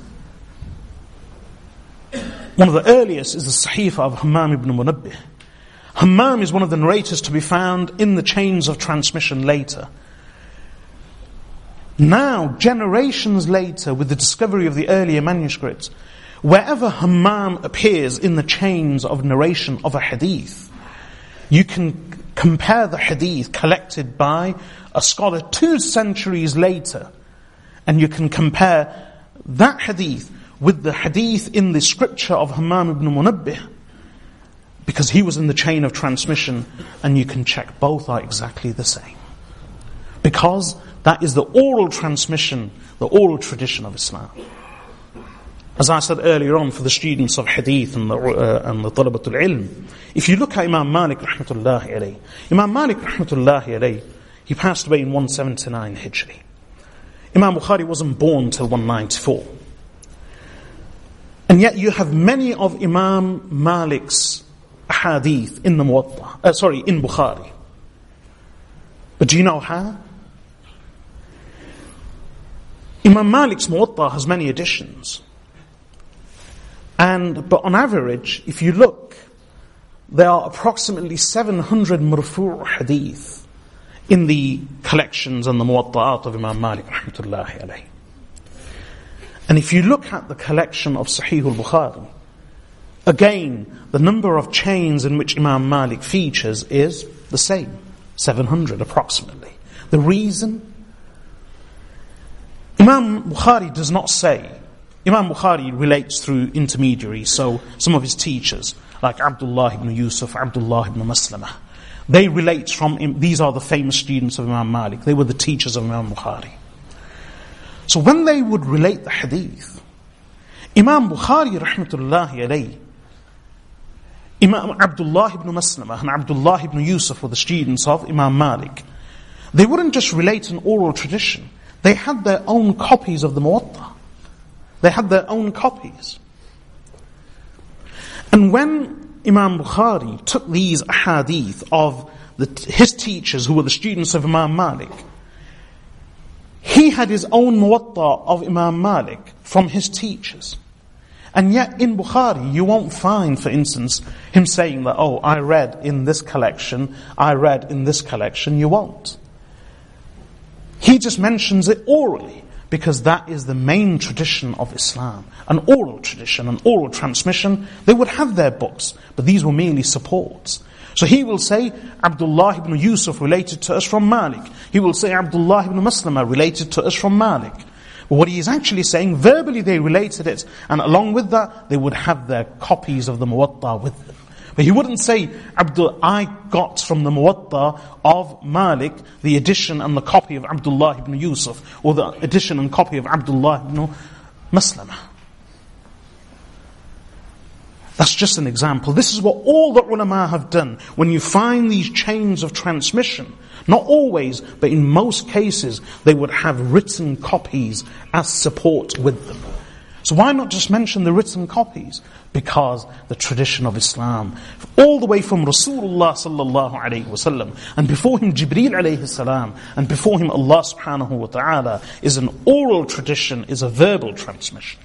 one of the earliest is the Sahifa of Hammam ibn Munabbih. Hammam is one of the narrators to be found in the chains of transmission later. Now, generations later, with the discovery of the earlier manuscripts, wherever Hammam appears in the chains of narration of a hadith, you can compare the hadith collected by a scholar two centuries later, and you can compare that hadith with the hadith in the scripture of Hammam ibn Munabbih, because he was in the chain of transmission, and you can check both are exactly the same. Because that is the oral transmission, the oral tradition of Islam. As I said earlier on, for the students of hadith and the, uh, and the talabatul ilm, if you look at Imam Malik rahmatullahi alayhi, Imam Malik rahmatullahi alayhi, he passed away in 179 Hijri. Imam Bukhari wasn't born till 194. And yet you have many of Imam Malik's hadith in the Muwatta, uh, sorry, in Bukhari. But do you know how? Imam Malik's Muwatta has many editions. And, but on average, if you look, there are approximately 700 marfu' hadith in the collections and the muwatta'at of Imam Malik. And if you look at the collection of Sahih al-Bukhari, again, the number of chains in which Imam Malik features is the same, 700 approximately. The reason? Imam Bukhari does not say Imam Bukhari relates through intermediaries, so some of his teachers, like Abdullah ibn Yusuf, Abdullah ibn Maslamah, they relate from, these are the famous students of Imam Malik. They were the teachers of Imam Bukhari. So when they would relate the hadith, Imam Bukhari rahmatullahi alayhi, Imam Abdullah ibn Maslamah and Abdullah ibn Yusuf were the students of Imam Malik. They wouldn't just relate an oral tradition. They had their own copies of the Muwatta. They had their own copies. And when Imam Bukhari took these hadith of the, his teachers who were the students of Imam Malik, he had his own muwatta of Imam Malik from his teachers. And yet in Bukhari, you won't find, for instance, him saying that, oh, I read in this collection, I read in this collection. You won't. He just mentions it orally because that is the main tradition of Islam. An oral tradition, an oral transmission. They would have their books, but these were merely supports. So he will say, Abdullah ibn Yusuf related to us from Malik. He will say, Abdullah ibn Maslama related to us from Malik. But what he is actually saying, verbally they related it, and along with that, they would have their copies of the Muwatta with them. But he wouldn't say, Abdul, I got from the Muwatta of Malik the edition and the copy of Abdullah ibn Yusuf, or the edition and copy of Abdullah ibn Maslama. That's just an example. This is what all the ulama have done. When you find these chains of transmission, not always, but in most cases, they would have written copies as support with them. So why not just mention the written copies? Because the tradition of Islam, all the way from Rasulullah sallallahu alayhi wasallam, and before him Jibreel alayhi salam, and before him Allah subhanahu wa ta'ala, is an oral tradition, is a verbal transmission.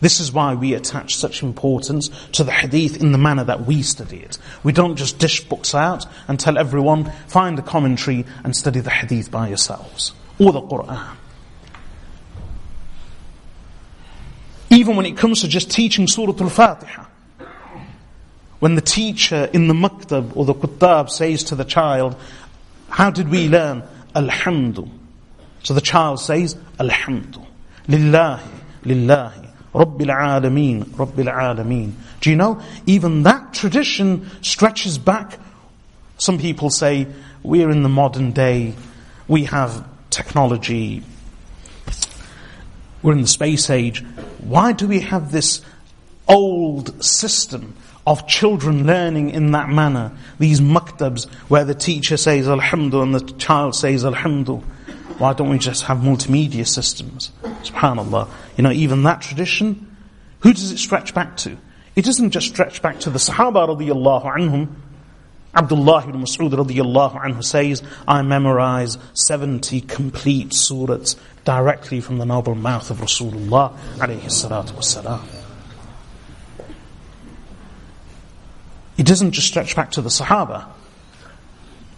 This is why we attach such importance to the hadith in the manner that we study it. We don't just dish books out and tell everyone, find a commentary and study the hadith by yourselves. Or the Qur'an. Even when it comes to just teaching Surah Al-Fatiha. When the teacher in the maktab or the kuttab says to the child, how did we learn? Alhamdu. So the child says, Alhamdu. Lillahi, Lillahi. Rabbil Alameen, Rabbil Alameen. Do you know? Even that tradition stretches back. Some people say, we're in the modern day, we have technology, we're in the space age. Why do we have this old system of children learning in that manner? These maktabs where the teacher says Alhamdulillah and the child says Alhamdulillah. Why don't we just have multimedia systems? Subhanallah. You know, even that tradition, who does it stretch back to? It doesn't just stretch back to the Sahaba radiallahu anhum. Abdullah ibn Mas'ud radiallahu anhu says, I memorize 70 complete surahs directly from the noble mouth of Rasulullah alayhi salatu. It doesn't just stretch back to the Sahaba.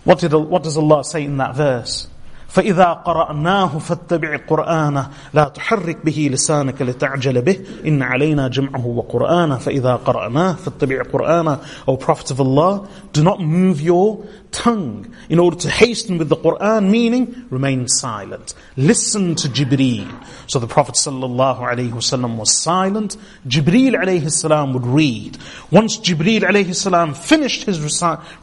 What, did, what does Allah say in that verse? فإذا قرأناه فاتبع قرآنه لا تحرك به لسانك لتعجل به إن علينا جمعه وقرآنه فإذا قرأناه فاتبع قرآنه O Prophet of Allah, do not move your tongue in order to hasten with the Quran, meaning remain silent. Listen to Jibreel. So the Prophet ﷺ was silent. Jibreel alayhi salam would read. Once Jibreel alayhi salam finished his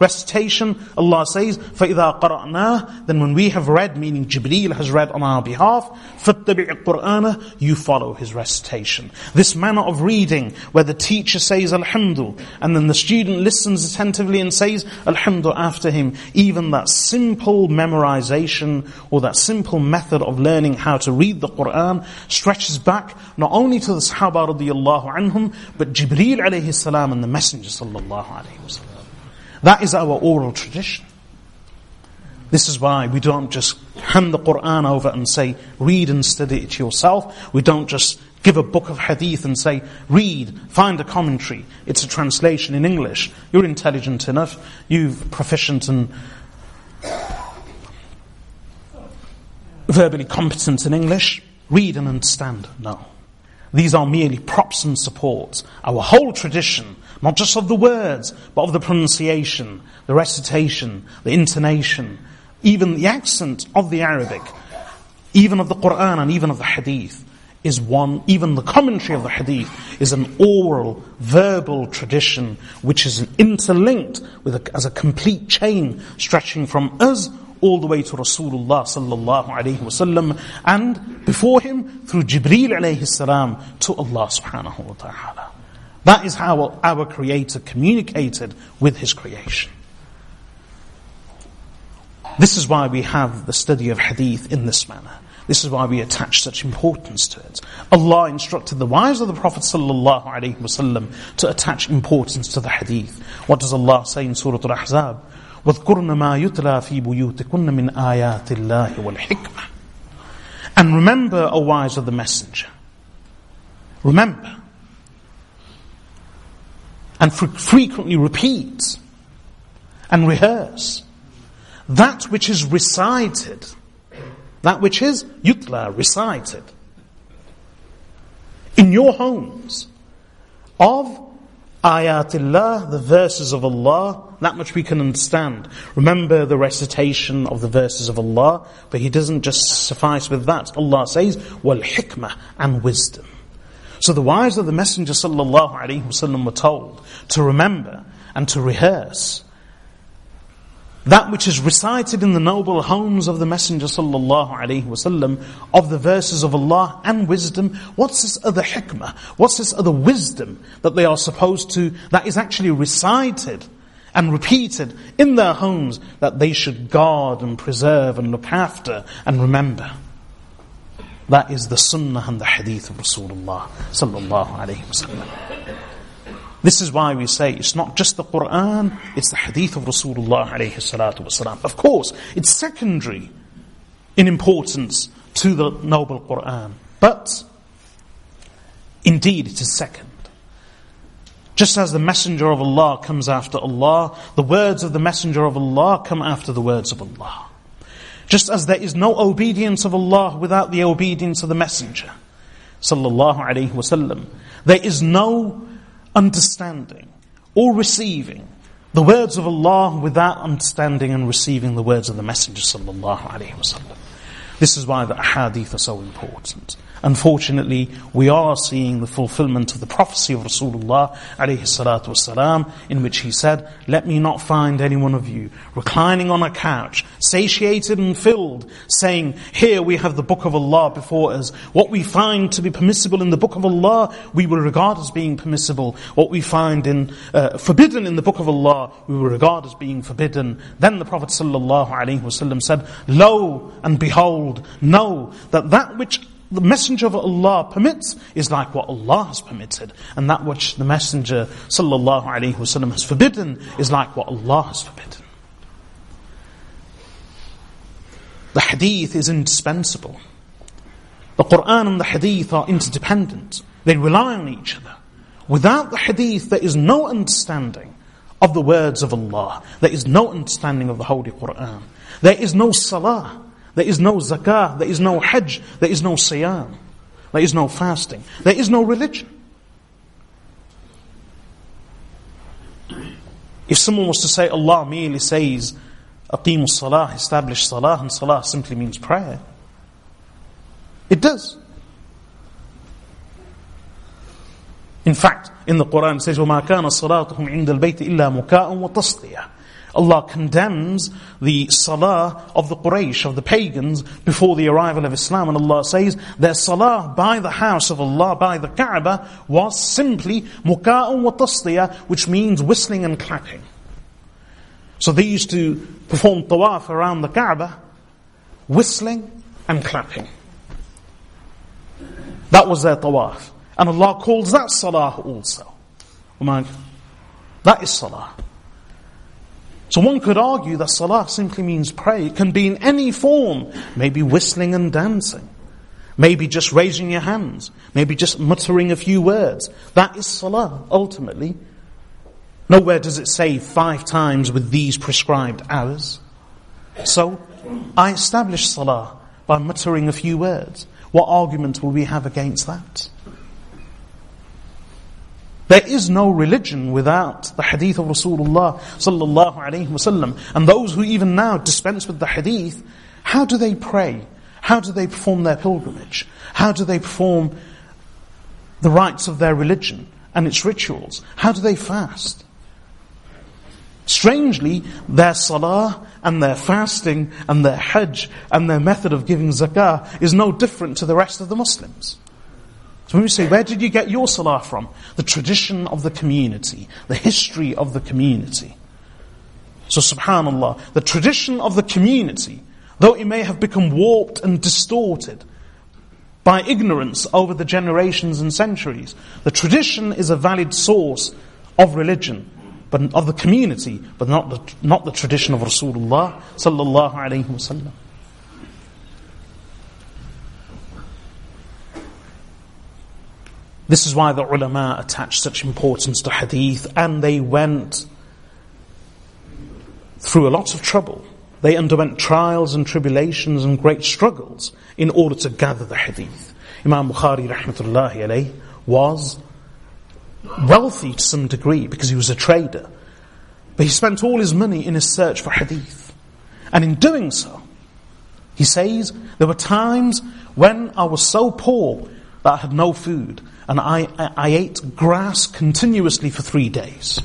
recitation, Allah says, فَإِذَا قَرَأْنَاهُ Then when we have read, meaning Jibreel has read on our behalf, فَاتَّبِعِ القُرْآنَ You follow his recitation. This manner of reading, where the teacher says Alhamdulillah, and then the student listens attentively and says Alhamdulillah after him, even that simple memorization or that simple method of learning how to read the Quran stretches back not only to the Sahaba radiallahu anhum, but Jibreel alayhi salam and the Messenger sallallahu alayhi wa sallam. That is our oral tradition. This is why we don't just hand the Quran over and say, read and study it yourself. We don't just give a book of hadith and say, read, find a commentary. It's a translation in English. You're intelligent enough. You're proficient and verbally competent in English. Read and understand. No. These are merely props and supports. Our whole tradition, not just of the words, but of the pronunciation, the recitation, the intonation, even the accent of the Arabic, even of the Quran and even of the Hadith, is one, even the commentary of the Hadith is an oral, verbal tradition which is interlinked with a, as a complete chain stretching from us all the way to Rasulullah sallallahu alayhi wasallam and before him through Jibreel alayhi salam to Allah subhanahu wa ta'ala. That is how our Creator communicated with His creation. This is why we have the study of hadith in this manner. This is why we attach such importance to it. Allah instructed the wives of the Prophet sallallahu alaihi wasallam to attach importance to the hadith. What does Allah say in Surah Al-Ahzab? وَاذْكُرْنَ مَا يُتْلَى فِي بُيُوتِكُنَّ مِنْ آيَاتِ اللَّهِ وَالْحِكْمَةِ And remember, O wives of the Messenger. Remember. And frequently repeat and rehearse that which is recited, that which is yutla, recited, in your homes of ayatullah, the verses of Allah, that much we can understand. Remember the recitation of the verses of Allah, but He doesn't just suffice with that. Allah says, wal hikmah and wisdom. So the wives of the Messenger sallallahu alaihi wasallam were told to remember and to rehearse that which is recited in the noble homes of the Messenger sallallahu alaihi wasallam of the verses of Allah and wisdom. What's this other hikmah? What's this other wisdom that they are supposed to, that is actually recited and repeated in their homes that they should guard and preserve and look after and remember? That is the sunnah and the hadith of Rasulullah sallallahu alaihi wasallam. This is why we say it's not just the Quran, it's the hadith of Rasulullah. Of course, it's secondary in importance to the noble Quran. But indeed it is second. Just as the messenger of Allah comes after Allah, the words of the messenger of Allah come after the words of Allah. Just as there is no obedience of Allah without the obedience of the messenger, sallallahu alayhi wasallam, there is no understanding or receiving the words of Allah without understanding and receiving the words of the Messenger sallallahu alaihi wasallam. This is why the ahadith are so important. Unfortunately, we are seeing the fulfillment of the prophecy of Rasulullah wasalam, in which he said, Let me not find any one of you reclining on a couch, satiated and filled, saying, Here we have the book of Allah before us. What we find to be permissible in the book of Allah, we will regard as being permissible. What we find in uh, forbidden in the book of Allah, we will regard as being forbidden. Then the Prophet said, Lo and behold, know that that which the Messenger of Allah permits is like what Allah has permitted. And that which the Messenger sallallahu alaihi wasallam has forbidden is like what Allah has forbidden. The hadith is indispensable. The Quran and the hadith are interdependent. They rely on each other. Without the hadith, there is no understanding of the words of Allah. There is no understanding of the Holy Quran. There is no salah. There is no zakah, there is no hajj, there is no siyam, there is no fasting, there is no religion. If someone was to say Allah merely says, Aqimu salah, establish salah, and salah simply means prayer, it does. In fact, in the Quran it says, وَمَا كَانَ صَلَاتُهُمْ عِنْدَ الْبَيْتِ إِلَّا مُكَاءٌ وَتَصْلِيَةٌ Allah condemns the salah of the Quraysh, of the pagans, before the arrival of Islam. And Allah says their salah by the house of Allah, by the Kaaba, was simply muka'un wa tasliya, which means whistling and clapping. So they used to perform tawaf around the Kaaba, whistling and clapping. That was their tawaf. And Allah calls that salah also. That is salah. So one could argue that salah simply means pray. It can be in any form. Maybe whistling and dancing. Maybe just raising your hands. Maybe just muttering a few words. That is salah, ultimately. Nowhere does it say five times with these prescribed hours. So, I establish salah by muttering a few words. What argument will we have against that? There is no religion without the hadith of Rasulullah sallallahu alaihi wasallam. And those who even now dispense with the hadith, how do they pray? How do they perform their pilgrimage? How do they perform the rites of their religion and its rituals? How do they fast? Strangely, their salah and their fasting and their hajj and their method of giving zakah is no different to the rest of the Muslims. So when we say, where did you get your salah from? The tradition of the community, the history of the community. So subhanallah, the tradition of the community, though it may have become warped and distorted by ignorance over the generations and centuries, the tradition is a valid source of religion but of the community, but not the, not the tradition of Rasulullah sallallahu alaihi wasallam. This is why the ulama attached such importance to hadith and they went through a lot of trouble. They underwent trials and tribulations and great struggles in order to gather the hadith. Imam Bukhari rahmatullahi alayh was wealthy to some degree because he was a trader. But he spent all his money in his search for hadith. And in doing so, he says, there were times when I was so poor that I had no food and I, I, ate grass continuously for three days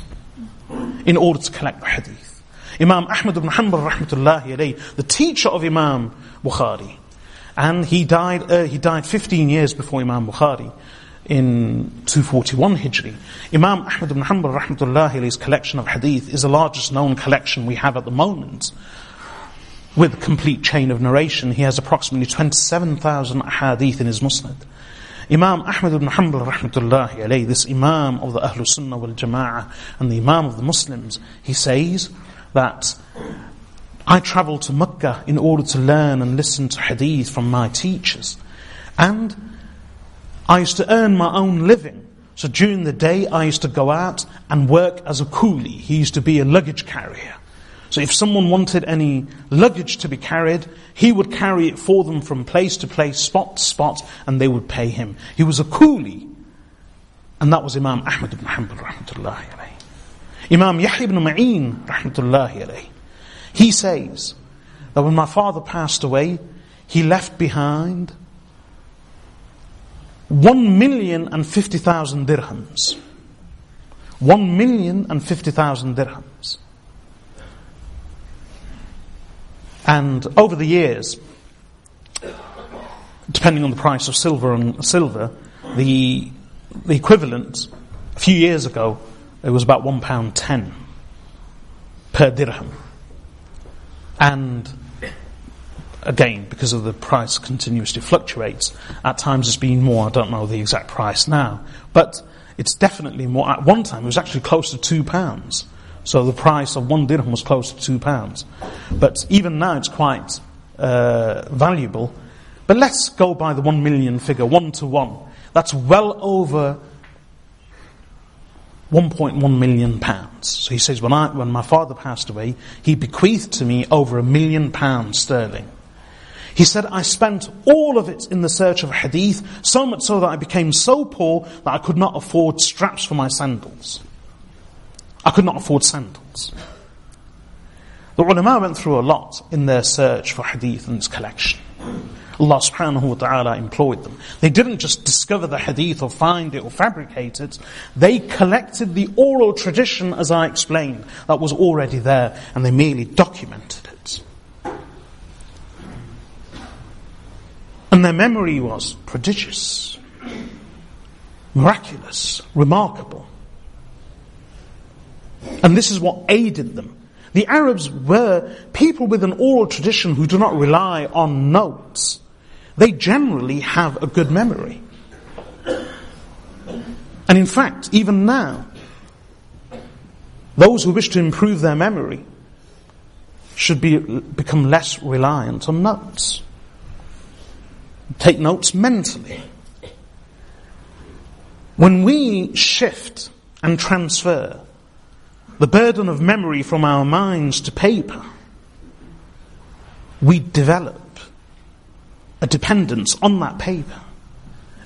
in order to collect the hadith. Imam Ahmad ibn Hanbal rahmatullahi alayhi, the teacher of Imam Bukhari, and he died, uh, he died 15 years before Imam Bukhari in 241 Hijri. Imam Ahmad ibn Hanbal rahmatullahi collection of hadith is the largest known collection we have at the moment. With complete chain of narration, he has approximately 27,000 hadith in his musnad. Imam Ahmad ibn Hanbal rahmatullahi alayhi, this Imam of the Ahlul Sunnah wal Jama'ah and the Imam of the Muslims, he says that I traveled to Mecca in order to learn and listen to hadith from my teachers. And I used to earn my own living. So during the day, I used to go out and work as a coolie. He used to be a luggage carrier. So if someone wanted any luggage to be carried, he would carry it for them from place to place, spot to spot, and they would pay him. He was a coolie. And that was Imam Ahmad ibn Hanbal rahmatullahi alayhi. Imam Yahya ibn Ma'in rahmatullahi alayhi. He says that when my father passed away, he left behind one million and fifty thousand dirhams. One million and fifty thousand dirhams. And over the years, depending on the price of silver and silver, the, the equivalent, a few years ago, it was about one pound ten per dirham. And again, because of the price continuously fluctuates. At times it's been more, I don't know the exact price now. But it's definitely more. At one time it was actually close to two pounds. So the price of one dirham was close to two pounds. But even now it's quite uh, valuable. But let's go by the one million figure, one to one. That's well over 1.1 million pounds. So he says, when, I, when my father passed away, he bequeathed to me over a million pounds sterling. He said, I spent all of it in the search of hadith, so much so that I became so poor that I could not afford straps for my sandals. I could not afford sandals. The ulama went through a lot in their search for hadith and its collection. Allah subhanahu wa ta'ala employed them. They didn't just discover the hadith or find it or fabricate it. They collected the oral tradition, as I explained, that was already there, and they merely documented it. And their memory was prodigious, miraculous, remarkable. And this is what aided them. The Arabs were people with an oral tradition who do not rely on notes. They generally have a good memory. And in fact, even now, those who wish to improve their memory should be, become less reliant on notes. Take notes mentally. When we shift and transfer the burden of memory from our minds to paper, we develop a dependence on that paper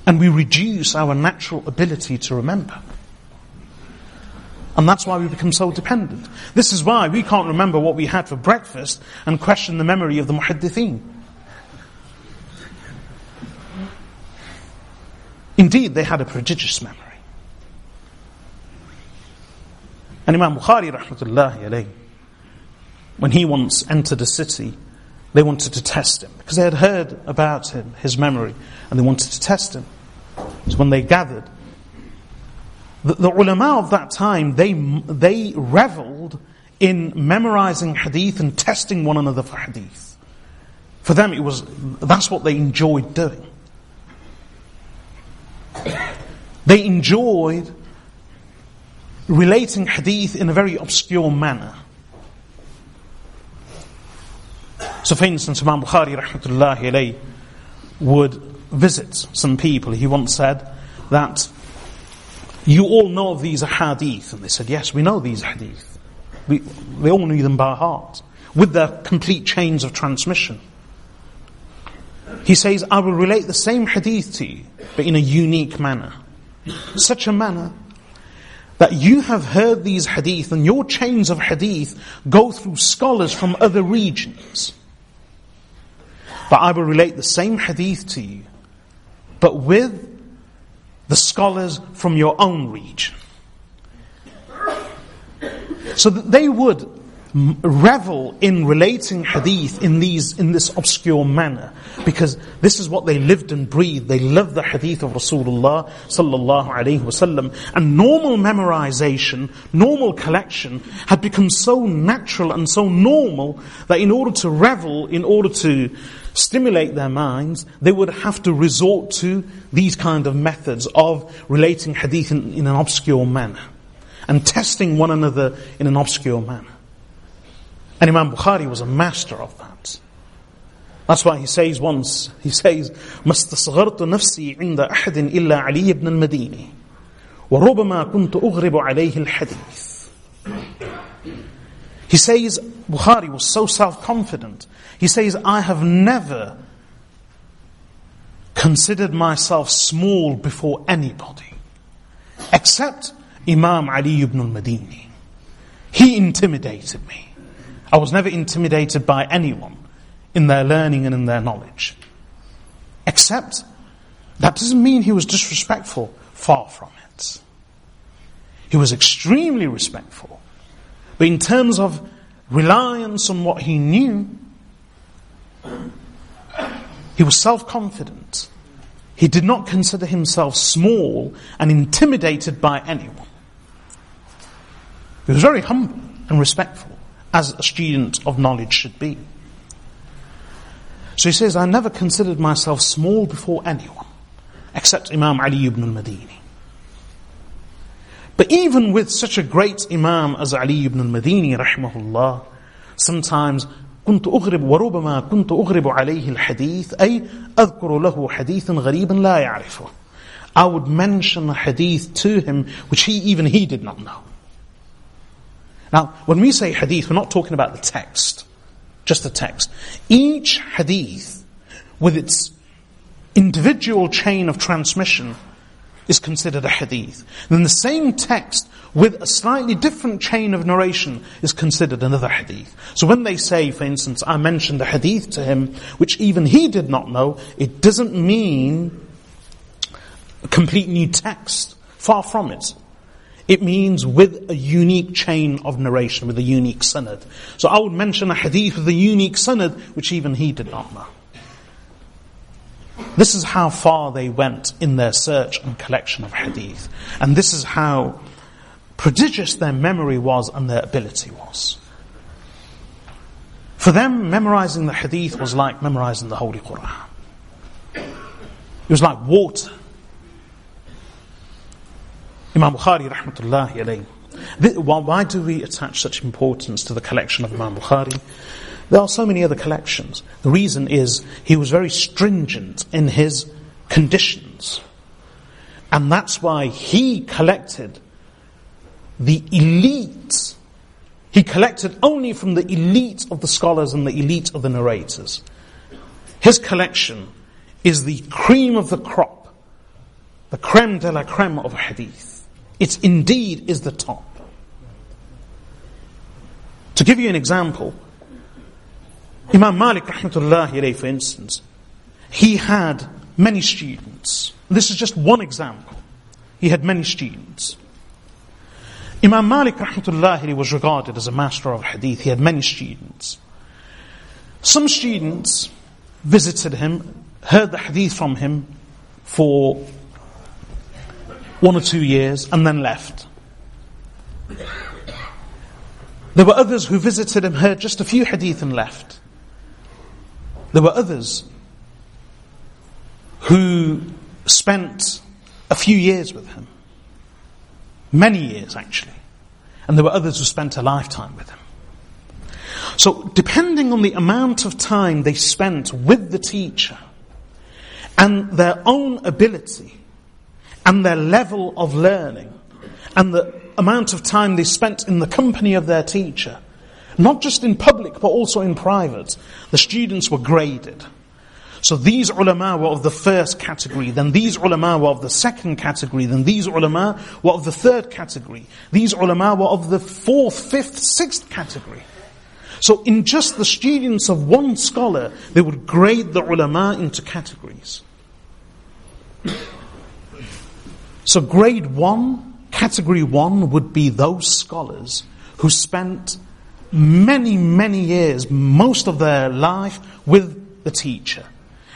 and we reduce our natural ability to remember. And that's why we become so dependent. This is why we can't remember what we had for breakfast and question the memory of the muhaddithin. Indeed, they had a prodigious memory. And Imam Bukhari, rahmatullahi alayhi, when he once entered a city, they wanted to test him because they had heard about him, his memory, and they wanted to test him. So when they gathered, the, the ulama of that time, they, they reveled in memorizing hadith and testing one another for hadith. For them, it was, that's what they enjoyed doing. They enjoyed relating hadith in a very obscure manner. So for instance, Imam Bukhari would visit some people. He once said that you all know these hadith. And they said, yes, we know these hadith. We, all knew them by heart. With their complete chains of transmission. He says, I will relate the same hadith to you, but in a unique manner. Such a manner that you have heard these hadith and your chains of hadith go through scholars from other regions. But I will relate the same hadith to you, but with the scholars from your own region. So that they would revel in relating hadith in these in this obscure manner. Because this is what they lived and breathed. They loved the hadith of Rasulullah sallallahu alaihi wasallam and normal memorization normal collection had become so natural and so normal that in order to revel in order to stimulate their minds, they would have to resort to these kind of methods of relating hadith in, in an obscure manner and testing one another in an obscure manner. And Imam Bukhari was a master of that. That's why he says once, he says, ما استصغرت نفسي عند أحد إلا علي بن المديني وربما كنت أغرب عليه الحديث. He says, Bukhari was so self-confident he says, I have never considered myself small before anybody, except Imam Ali ibn al-Madini. He intimidated me. I was never intimidated by anyone in their learning and in their knowledge. Except, that doesn't mean he was disrespectful. Far from it. He was extremely respectful. But in terms of reliance on what he knew, he was self-confident. He did not consider himself small and intimidated by anyone. He was very humble and respectful, as a student of knowledge should be. So he says, I never considered myself small before anyone, except Imam Ali ibn al-Madini. But even with such a great Imam as Ali ibn al-Madini, rahimahullah, sometimes كنت أغرب وربما كنت أغرب عليه الحديث أي أذكر له حديثا غريبا لا يعرفه I would mention a hadith to him which he even he did not know. Now, when we say hadith, we're not talking about the text, just the text. Each hadith, with its individual chain of transmission, is considered a hadith. Then the same text with a slightly different chain of narration is considered another hadith. So when they say, for instance, I mentioned a hadith to him, which even he did not know, it doesn't mean a complete new text. Far from it. It means with a unique chain of narration, with a unique sanad. So I would mention a hadith with a unique sanad, which even he did not know. This is how far they went in their search and collection of hadith. And this is how prodigious their memory was and their ability was. For them, memorizing the hadith was like memorizing the Holy Quran. It was like water. Imam Bukhari rahmatullahi alayhi. why do we attach such importance to the collection of Imam Bukhari? There are so many other collections. The reason is he was very stringent in his conditions. And that's why he collected the elite. He collected only from the elite of the scholars and the elite of the narrators. His collection is the cream of the crop, the creme de la creme of hadith. It indeed is the top. To give you an example, Imam Malik rahmatullahi for instance, he had many students. This is just one example. He had many students. Imam Malik rahmatullahi was regarded as a master of hadith. He had many students. Some students visited him, heard the hadith from him for one or two years and then left. There were others who visited him, heard just a few hadith and left. There were others who spent a few years with him. Many years, actually. And there were others who spent a lifetime with him. So, depending on the amount of time they spent with the teacher and their own ability and their level of learning and the amount of time they spent in the company of their teacher, not just in public but also in private, the students were graded. So these ulama were of the first category, then these ulama were of the second category, then these ulama were of the third category. These ulama were of the fourth, fifth, sixth category. So in just the students of one scholar, they would grade the ulama into categories. So grade one, category one would be those scholars who spent many, many years, most of their life with the teacher.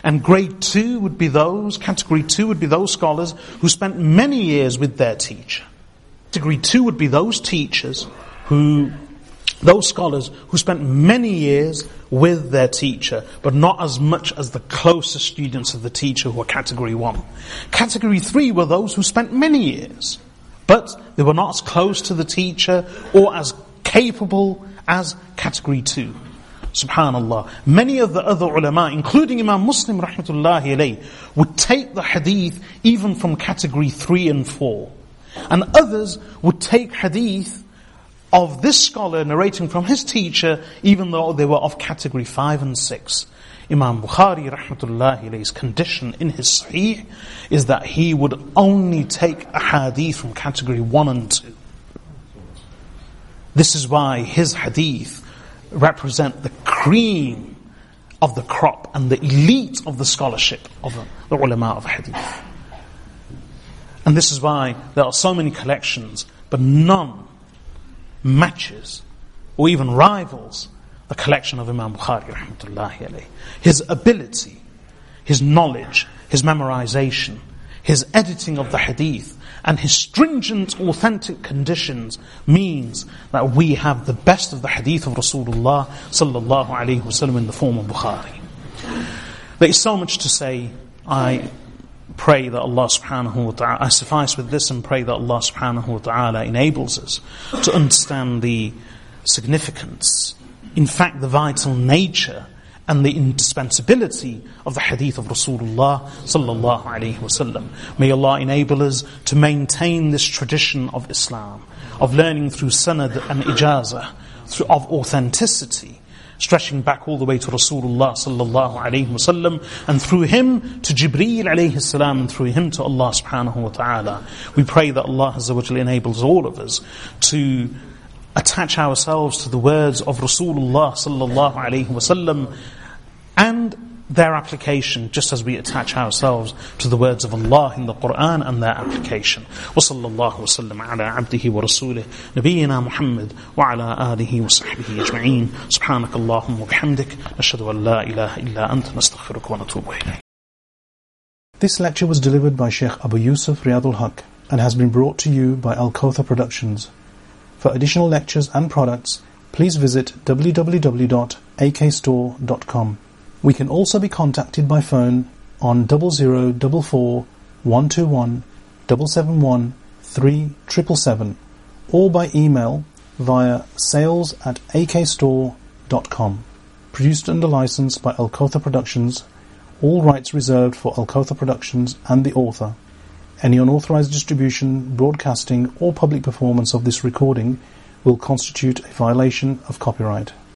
And grade two would be those, category two would be those scholars who spent many years with their teacher. Category two would be those teachers who, those scholars who spent many years with their teacher, but not as much as the closest students of the teacher who are category one. Category three were those who spent many years, but they were not as close to the teacher or as capable as category two. Subhanallah. Many of the other ulama, including Imam Muslim rahmatullahi alayh, would take the hadith even from category 3 and 4. And others would take hadith of this scholar narrating from his teacher even though they were of category 5 and 6. Imam Bukhari rahmatullahi alayh's condition in his Sahih is that he would only take a hadith from category 1 and 2. This is why his hadith represent the cream of the crop and the elite of the scholarship of the ulama of hadith. And this is why there are so many collections, but none matches or even rivals the collection of Imam Bukhari alayhi. His ability, his knowledge, his memorization, his editing of the hadith, and his stringent authentic conditions means that we have the best of the hadith of Rasulullah sallallahu alaihi wasallam in the form of Bukhari. There is so much to say. I pray that Allah subhanahu wa ta'ala, I suffice with this and pray that Allah subhanahu wa ta'ala enables us to understand the significance, in fact the vital nature and the indispensability of the hadith of Rasulullah sallallahu alaihi wasallam. May Allah enable us to maintain this tradition of Islam, of learning through sanad and ijazah, through, of authenticity, stretching back all the way to Rasulullah sallallahu alaihi wasallam, and through him to Jibreel alayhi salam, and through him to Allah subhanahu wa ta'ala. We pray that Allah azza enables all of us to attach ourselves to the words of Rasulullah sallallahu alaihi wasallam and their application just as we attach ourselves to the words of Allah in the Quran and their application. وصلى الله وسلم على عبده ورسوله نبينا محمد وعلى آله وصحبه أجمعين سبحانك اللهم وبحمدك نشهد أن لا إله إلا أنت نستغفرك ونتوب إليك This lecture was delivered by Sheikh Abu Yusuf Riyadul Haq and has been brought to you by Al Kotha Productions. For additional lectures and products, please visit www.akstore.com. We can also be contacted by phone on 0044 121 771 3777 or by email via sales at akstore.com. Produced under license by Alcotha Productions, all rights reserved for Alcotha Productions and the author. Any unauthorized distribution, broadcasting, or public performance of this recording will constitute a violation of copyright.